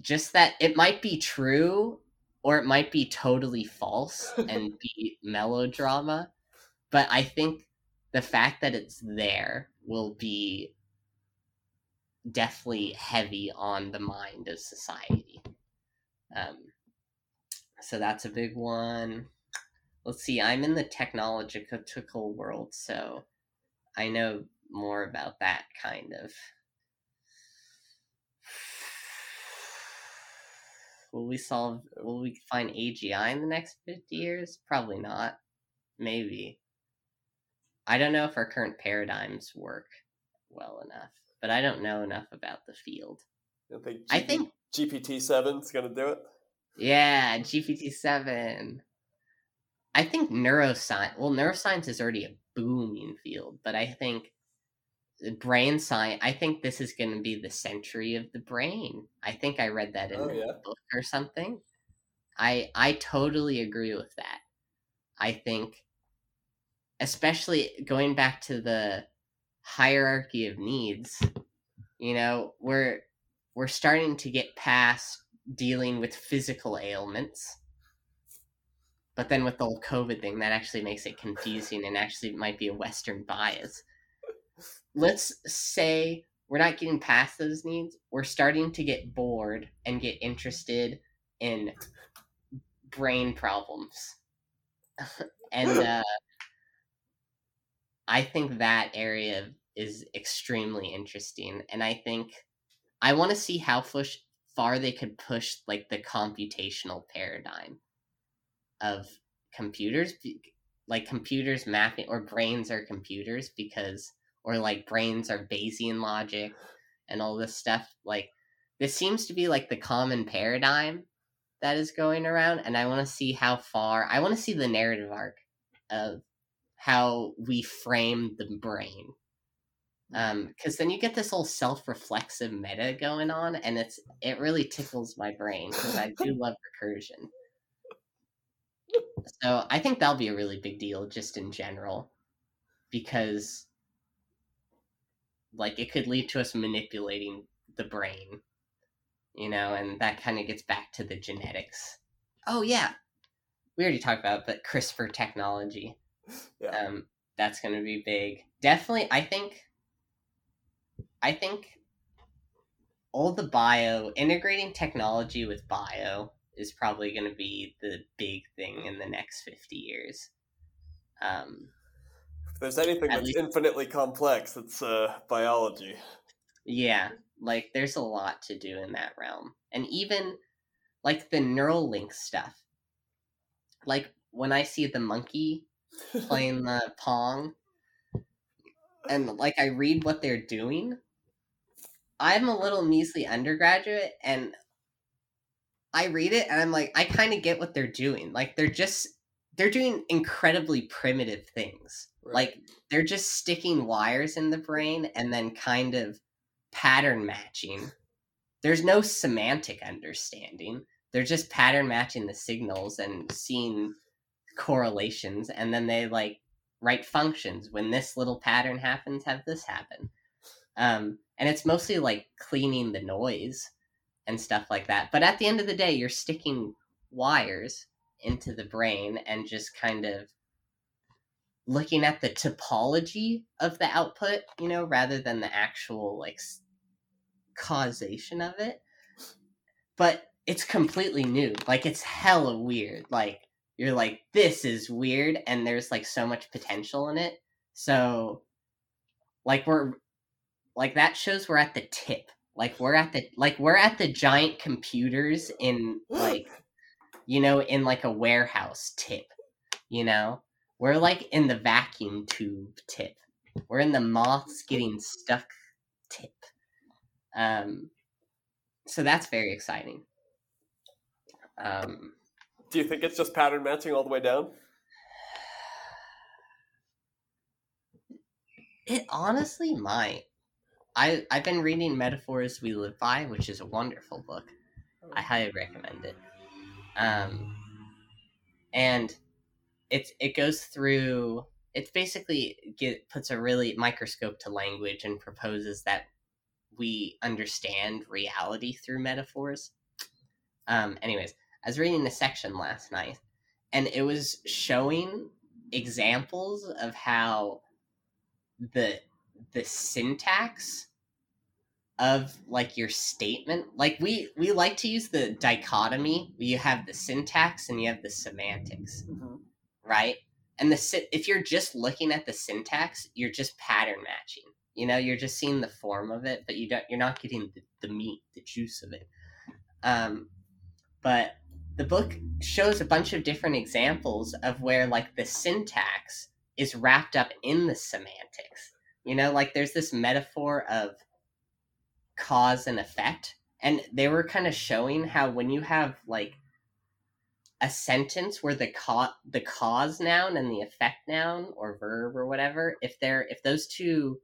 just that it might be true or it might be totally false and [LAUGHS] be melodrama but i think the fact that it's there will be definitely heavy on the mind of society um, so that's a big one. Let's see, I'm in the technological world, so I know more about that kind of. Will we solve? Will we find AGI in the next 50 years? Probably not. Maybe. I don't know if our current paradigms work well enough, but I don't know enough about the field. Think I think GPT 7 is going to do it. Yeah, GPT seven. I think neuroscience. Well, neuroscience is already a booming field, but I think brain science. I think this is going to be the century of the brain. I think I read that in oh, yeah. a book or something. I I totally agree with that. I think, especially going back to the hierarchy of needs, you know, we're we're starting to get past dealing with physical ailments. But then with the whole COVID thing, that actually makes it confusing and actually might be a Western bias. Let's say we're not getting past those needs. We're starting to get bored and get interested in brain problems. [LAUGHS] and uh, I think that area is extremely interesting. And I think I want to see how far they could push like the computational paradigm of computers like computers mapping or brains are computers because or like brains are bayesian logic and all this stuff like this seems to be like the common paradigm that is going around and i want to see how far i want to see the narrative arc of how we frame the brain. Um because then you get this whole self-reflexive meta going on and it's it really tickles my brain because i do love recursion. So i think that'll be a really big deal just in general because like it could lead to us manipulating the brain you know and that kind of gets back to the genetics oh yeah we already talked about it, but crispr technology yeah. um that's going to be big definitely i think I think all the bio integrating technology with bio is probably going to be the big thing in the next 50 years. Um, if there's anything that's least, infinitely complex, it's uh, biology. Yeah, like there's a lot to do in that realm. And even like the Neuralink stuff. Like when I see the monkey [LAUGHS] playing the Pong and like I read what they're doing, I'm a little measly undergraduate and I read it and I'm like, I kind of get what they're doing. Like they're just they're doing incredibly primitive things. Right. Like they're just sticking wires in the brain and then kind of pattern matching. There's no semantic understanding. They're just pattern matching the signals and seeing correlations and then they like write functions. When this little pattern happens, have this happen. Um, and it's mostly like cleaning the noise and stuff like that. But at the end of the day, you're sticking wires into the brain and just kind of looking at the topology of the output, you know, rather than the actual like causation of it. But it's completely new. Like it's hella weird. Like you're like this is weird and there's like so much potential in it. So like we're like that shows we're at the tip like we're at the like we're at the giant computers in like you know in like a warehouse tip you know we're like in the vacuum tube tip. We're in the moths getting stuck tip. Um so that's very exciting. Um do you think it's just pattern matching all the way down? It honestly might. I I've been reading Metaphors We Live By, which is a wonderful book. I highly recommend it. Um, and it it goes through. It basically get, puts a really microscope to language and proposes that we understand reality through metaphors. Um, anyways, I was reading a section last night, and it was showing examples of how the the syntax of like your statement like we we like to use the dichotomy you have the syntax and you have the semantics mm-hmm. Right? And the if you're just looking at the syntax you're just pattern matching you know? You're just seeing the form of it but you don't you're not getting the, the meat the juice of it. Um but the book shows a bunch of different examples of where like the syntax is wrapped up in the semantics you know? Like there's this metaphor of cause and effect and they were kind of showing how when you have like a sentence where the ca- the cause noun and the effect noun or verb or whatever if they're if those two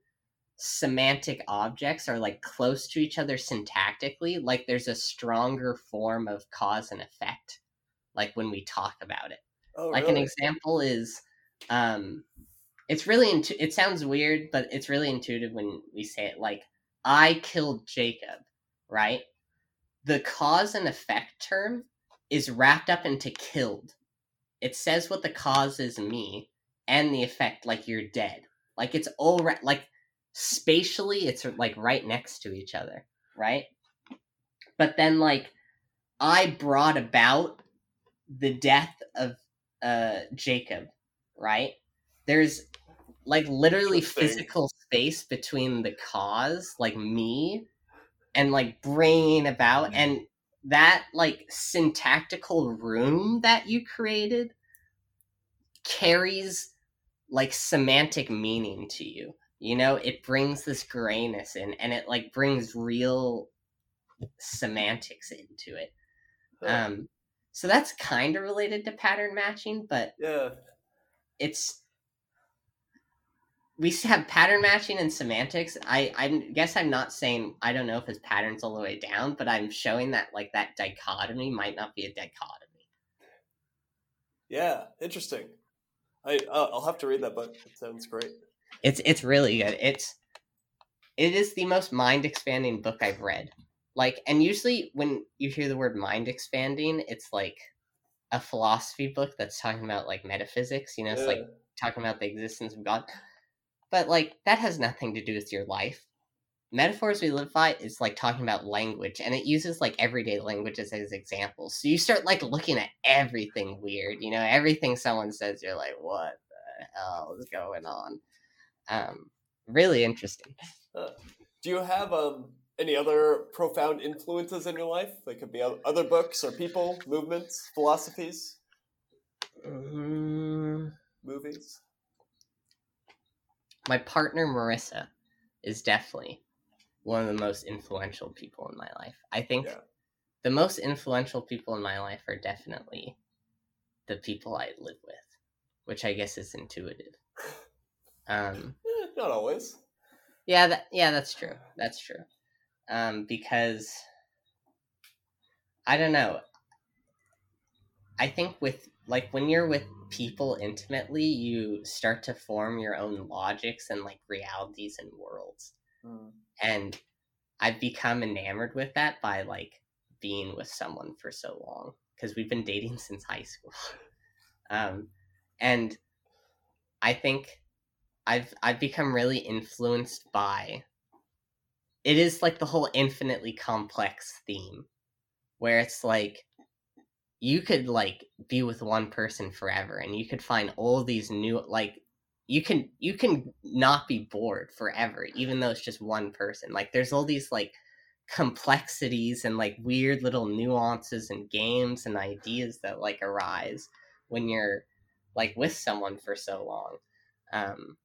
semantic objects are like close to each other syntactically like there's a stronger form of cause and effect like when we talk about it oh, like really? an example is um it's really intu- it sounds weird but it's really intuitive when we say it like I killed Jacob, right? The cause and effect term is wrapped up into killed. It says what the cause is me and the effect like you're dead. Like it's all right like spatially it's like right next to each other, right? But then like I brought about the death of uh Jacob, right? There's like literally physical space between the cause, like me, and like bringing about mm-hmm. and that like syntactical room that you created carries like semantic meaning to you. You know, it brings this grayness in and it like brings real semantics into it. Um so that's kind of related to pattern matching, but yeah. It's we have pattern matching and semantics. I I guess I'm not saying I don't know if his pattern's all the way down, but I'm showing that like that dichotomy might not be a dichotomy. Yeah, interesting. I uh, I'll have to read that book. It sounds great. It's it's really good. It's it is the most mind expanding book I've read. Like, and usually when you hear the word mind expanding, it's like a philosophy book that's talking about like metaphysics. You know, it's yeah. like talking about the existence of God but like that has nothing to do with your life. Metaphors we live by is like talking about language, and it uses like everyday languages as examples. So you start like looking at everything weird, you know, everything someone says, you're like, what the hell is going on? Um, really interesting. Uh, do you have um any other profound influences in your life? They could be other books or people, movements, philosophies, um, movies my partner Marissa is definitely one of the most influential people in my life. I think yeah. the most influential people in my life are definitely the people I live with, which I guess is intuitive. Um, eh, [LAUGHS] not always. Yeah, that, yeah, that's true. That's true. Um, because I don't know. I think with like when you're with people intimately, you start to form your own logics and like realities and worlds. Mm. And I've become enamored with that by like being with someone for so long because we've been dating [LAUGHS] since high school. um, and I think I've I've become really influenced by it is like the whole infinitely complex theme where it's like you could like be with one person forever and you could find all these new like you can you can not be bored forever even though it's just one person. Like there's all these like complexities and like weird little nuances and games and ideas that like arise when you're like with someone for so long. Um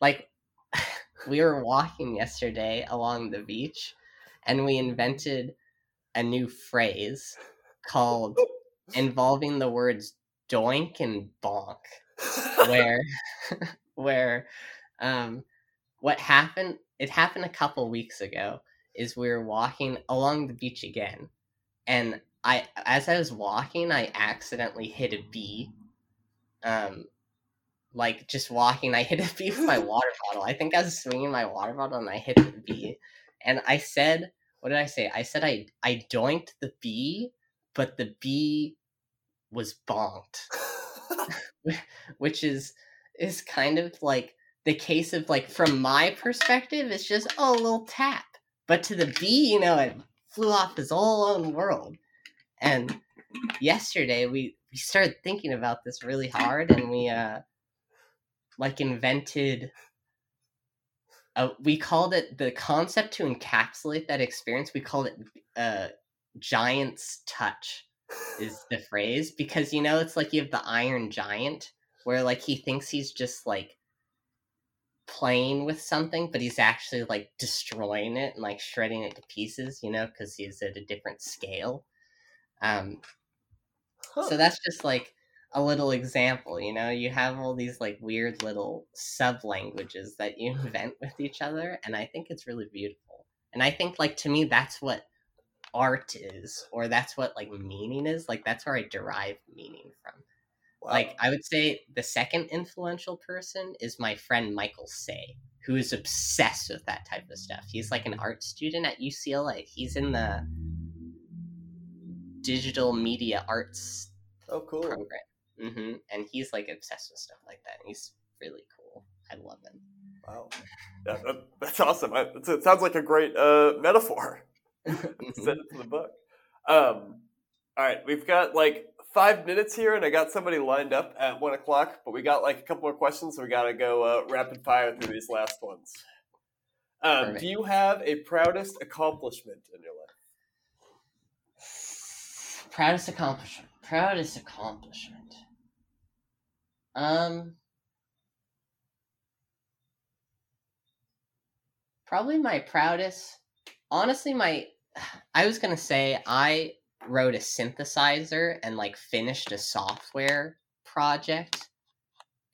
like [LAUGHS] we were walking yesterday along the beach and we invented a new phrase [LAUGHS] called involving the words doink and bonk where [LAUGHS] [LAUGHS] where um what happened it happened a couple weeks ago is we were walking along the beach again and I as I was walking, I accidentally hit a bee. Um, like just walking, I hit a bee with my [LAUGHS] water bottle. I think I was swinging my water bottle and I hit the bee. And I said, "What did I say?" I said I I doinked the bee, but the bee was bonked, [LAUGHS] [LAUGHS] which is is kind of like the case of like from my perspective, it's just oh a little tap, but to the bee, you know, it flew off his whole own world. And yesterday we we started thinking about this really hard, and we uh like invented. Uh, we called it the concept to encapsulate that experience. We called it uh, giant's touch is the phrase because you know it's like you have the iron giant where like he thinks he's just like playing with something but he's actually like destroying it and like shredding it to pieces you know because he's at a different scale. Um huh. so that's just like a little example you know? You have all these like weird little sub languages that you [LAUGHS] invent with each other and i think it's really beautiful. And i think like to me that's what art is or that's what like meaning is like that's where i derive meaning from. Wow. like i would say the second influential person is my friend michael say who is obsessed with that type of stuff. He's like an art student at ucla he's in the digital media arts oh cool. program. Mm-hmm. and he's like obsessed with stuff like that and he's really cool. I love him. Wow. Yeah, that, that's awesome. I, it sounds like a great uh, metaphor Send it to the book. Um, all right, we've got like five minutes here, and I got somebody lined up at one o'clock, but we got like a couple more questions, so we got to go uh, rapid fire through these last ones. Um, do you have a proudest accomplishment in your life? Proudest accomplishment. Proudest accomplishment. Um. Probably my proudest. Honestly, my I was gonna say I wrote a synthesizer and like finished a software project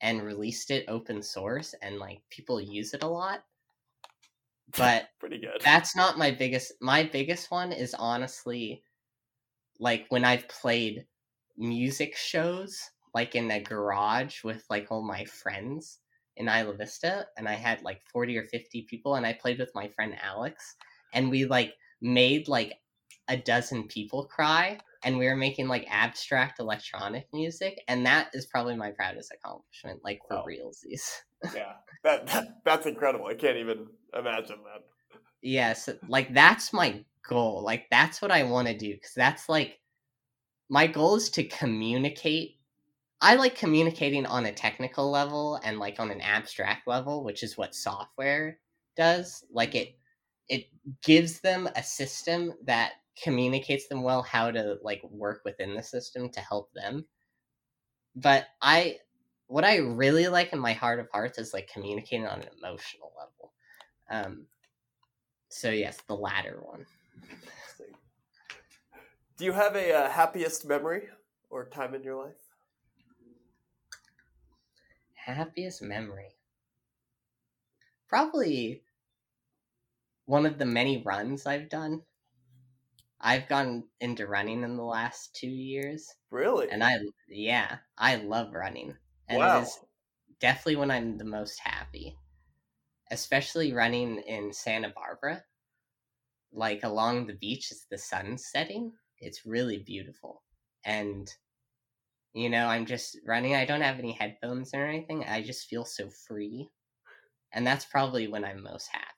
and released it open source and like people use it a lot. But [LAUGHS] pretty good. That's not my biggest my biggest one is honestly like when I've played music shows like in a garage with like all my friends in Isla Vista and I had like 40 or 50 people and I played with my friend Alex and we like made like a dozen people cry and we were making like abstract electronic music and that is probably my proudest accomplishment like for wow. realsies. [LAUGHS] Yeah. That, that, that's incredible. I can't even imagine that. Yes like that's my goal. Like that's what i want to do because that's like my goal is to communicate. I like communicating on a technical level and like on an abstract level which is what software does. Like it it gives them a system that communicates them well how to like work within the system to help them. But i what i really like in my heart of hearts is like communicating on an emotional level. Um so yes the latter one. Do you have a uh, happiest memory or time in your life? Happiest memory? Probably one of the many runs I've done. I've gone into running in the last two years. Really? And I, yeah, I love running. And wow. it is definitely when I'm the most happy. Especially running in Santa Barbara. Like along the beach as the sun's setting. It's really beautiful. And, you know, I'm just running. I don't have any headphones or anything. I just feel so free. And that's probably when I'm most happy.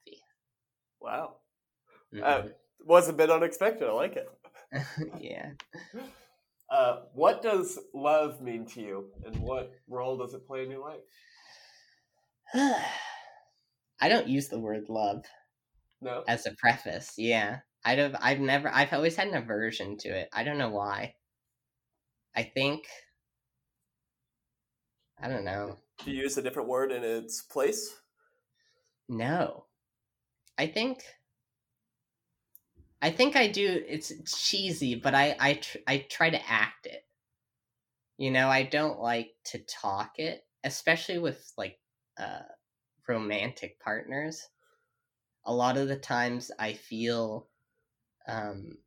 Wow. Mm-hmm. Uh, was a bit unexpected. I like it. [LAUGHS] yeah. Uh, what does love mean to you, and what role does it play in your life? [SIGHS] I don't use the word love. No. As a preface, yeah. I'd have. I've never. I've always had an aversion to it. I don't know why. I think. I don't know. Do you use a different word in its place? No. I think I think I do. It's cheesy, but I I tr- I try to act it. You know, I don't like to talk it, especially with like uh romantic partners. A lot of the times I feel um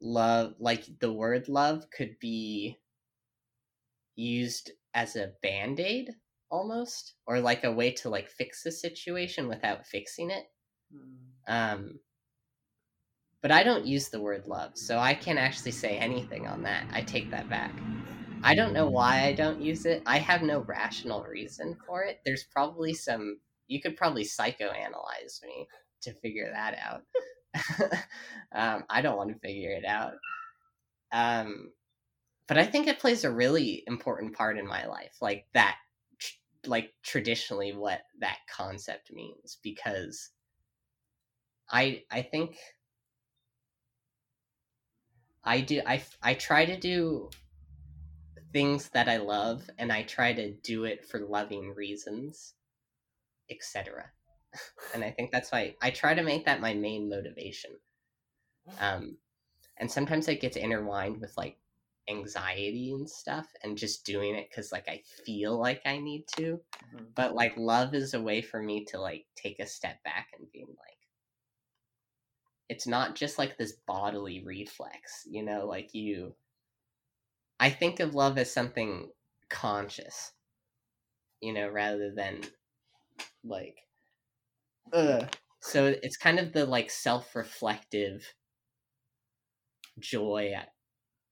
love like the word love could be used as a band-aid almost or like a way to like fix the situation without fixing it. Um but i don't use the word love so i can't actually say anything on that. I take that back. I don't know why i don't use it. I have no rational reason for it. There's probably some you could probably psychoanalyze me to figure that out. [LAUGHS] Um, I don't want to figure it out. Um, but I think it plays a really important part in my life, like that, like traditionally what that concept means, because I I think I do I I try to do things that I love, and I try to do it for loving reasons, etc [LAUGHS] and I think that's why I try to make that my main motivation. Um, and sometimes it gets intertwined with like anxiety and stuff, and just doing it because like I feel like I need to. Mm-hmm. But like love is a way for me to like take a step back and being like, it's not just like this bodily reflex, you know, like you. I think of love as something conscious, you know, rather than like Ugh. So it's kind of the like self-reflective joy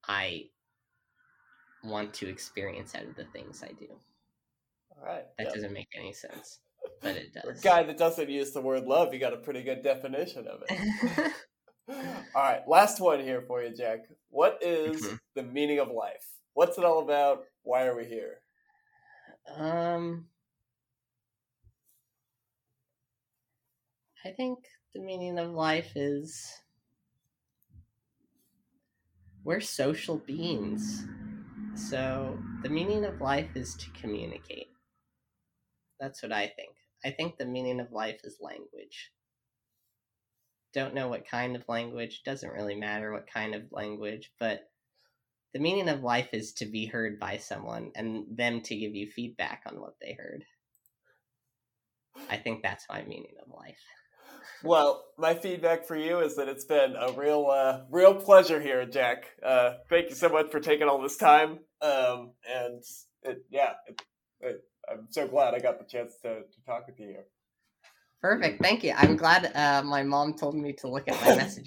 I want to experience out of the things I do. All right. That yep. doesn't make any sense, but it does. A guy that doesn't use the word love, you got a pretty good definition of it. [LAUGHS] all right, last one here for you, Jack. What is mm-hmm. the meaning of life? What's it all about? Why are we here? Um I think the meaning of life is we're social beings. So the meaning of life is to communicate. That's what I think. I think the meaning of life is language. Don't know what kind of language, doesn't really matter what kind of language, but the meaning of life is to be heard by someone and them to give you feedback on what they heard. I think that's my meaning of life. Well, my feedback for you is that it's been a real, uh, real pleasure here, Jack. Uh, thank you so much for taking all this time. Um, and it, yeah, it, it, I'm so glad I got the chance to, to talk with you. Perfect. Thank you. I'm glad uh, my mom told me to look at my message. [LAUGHS]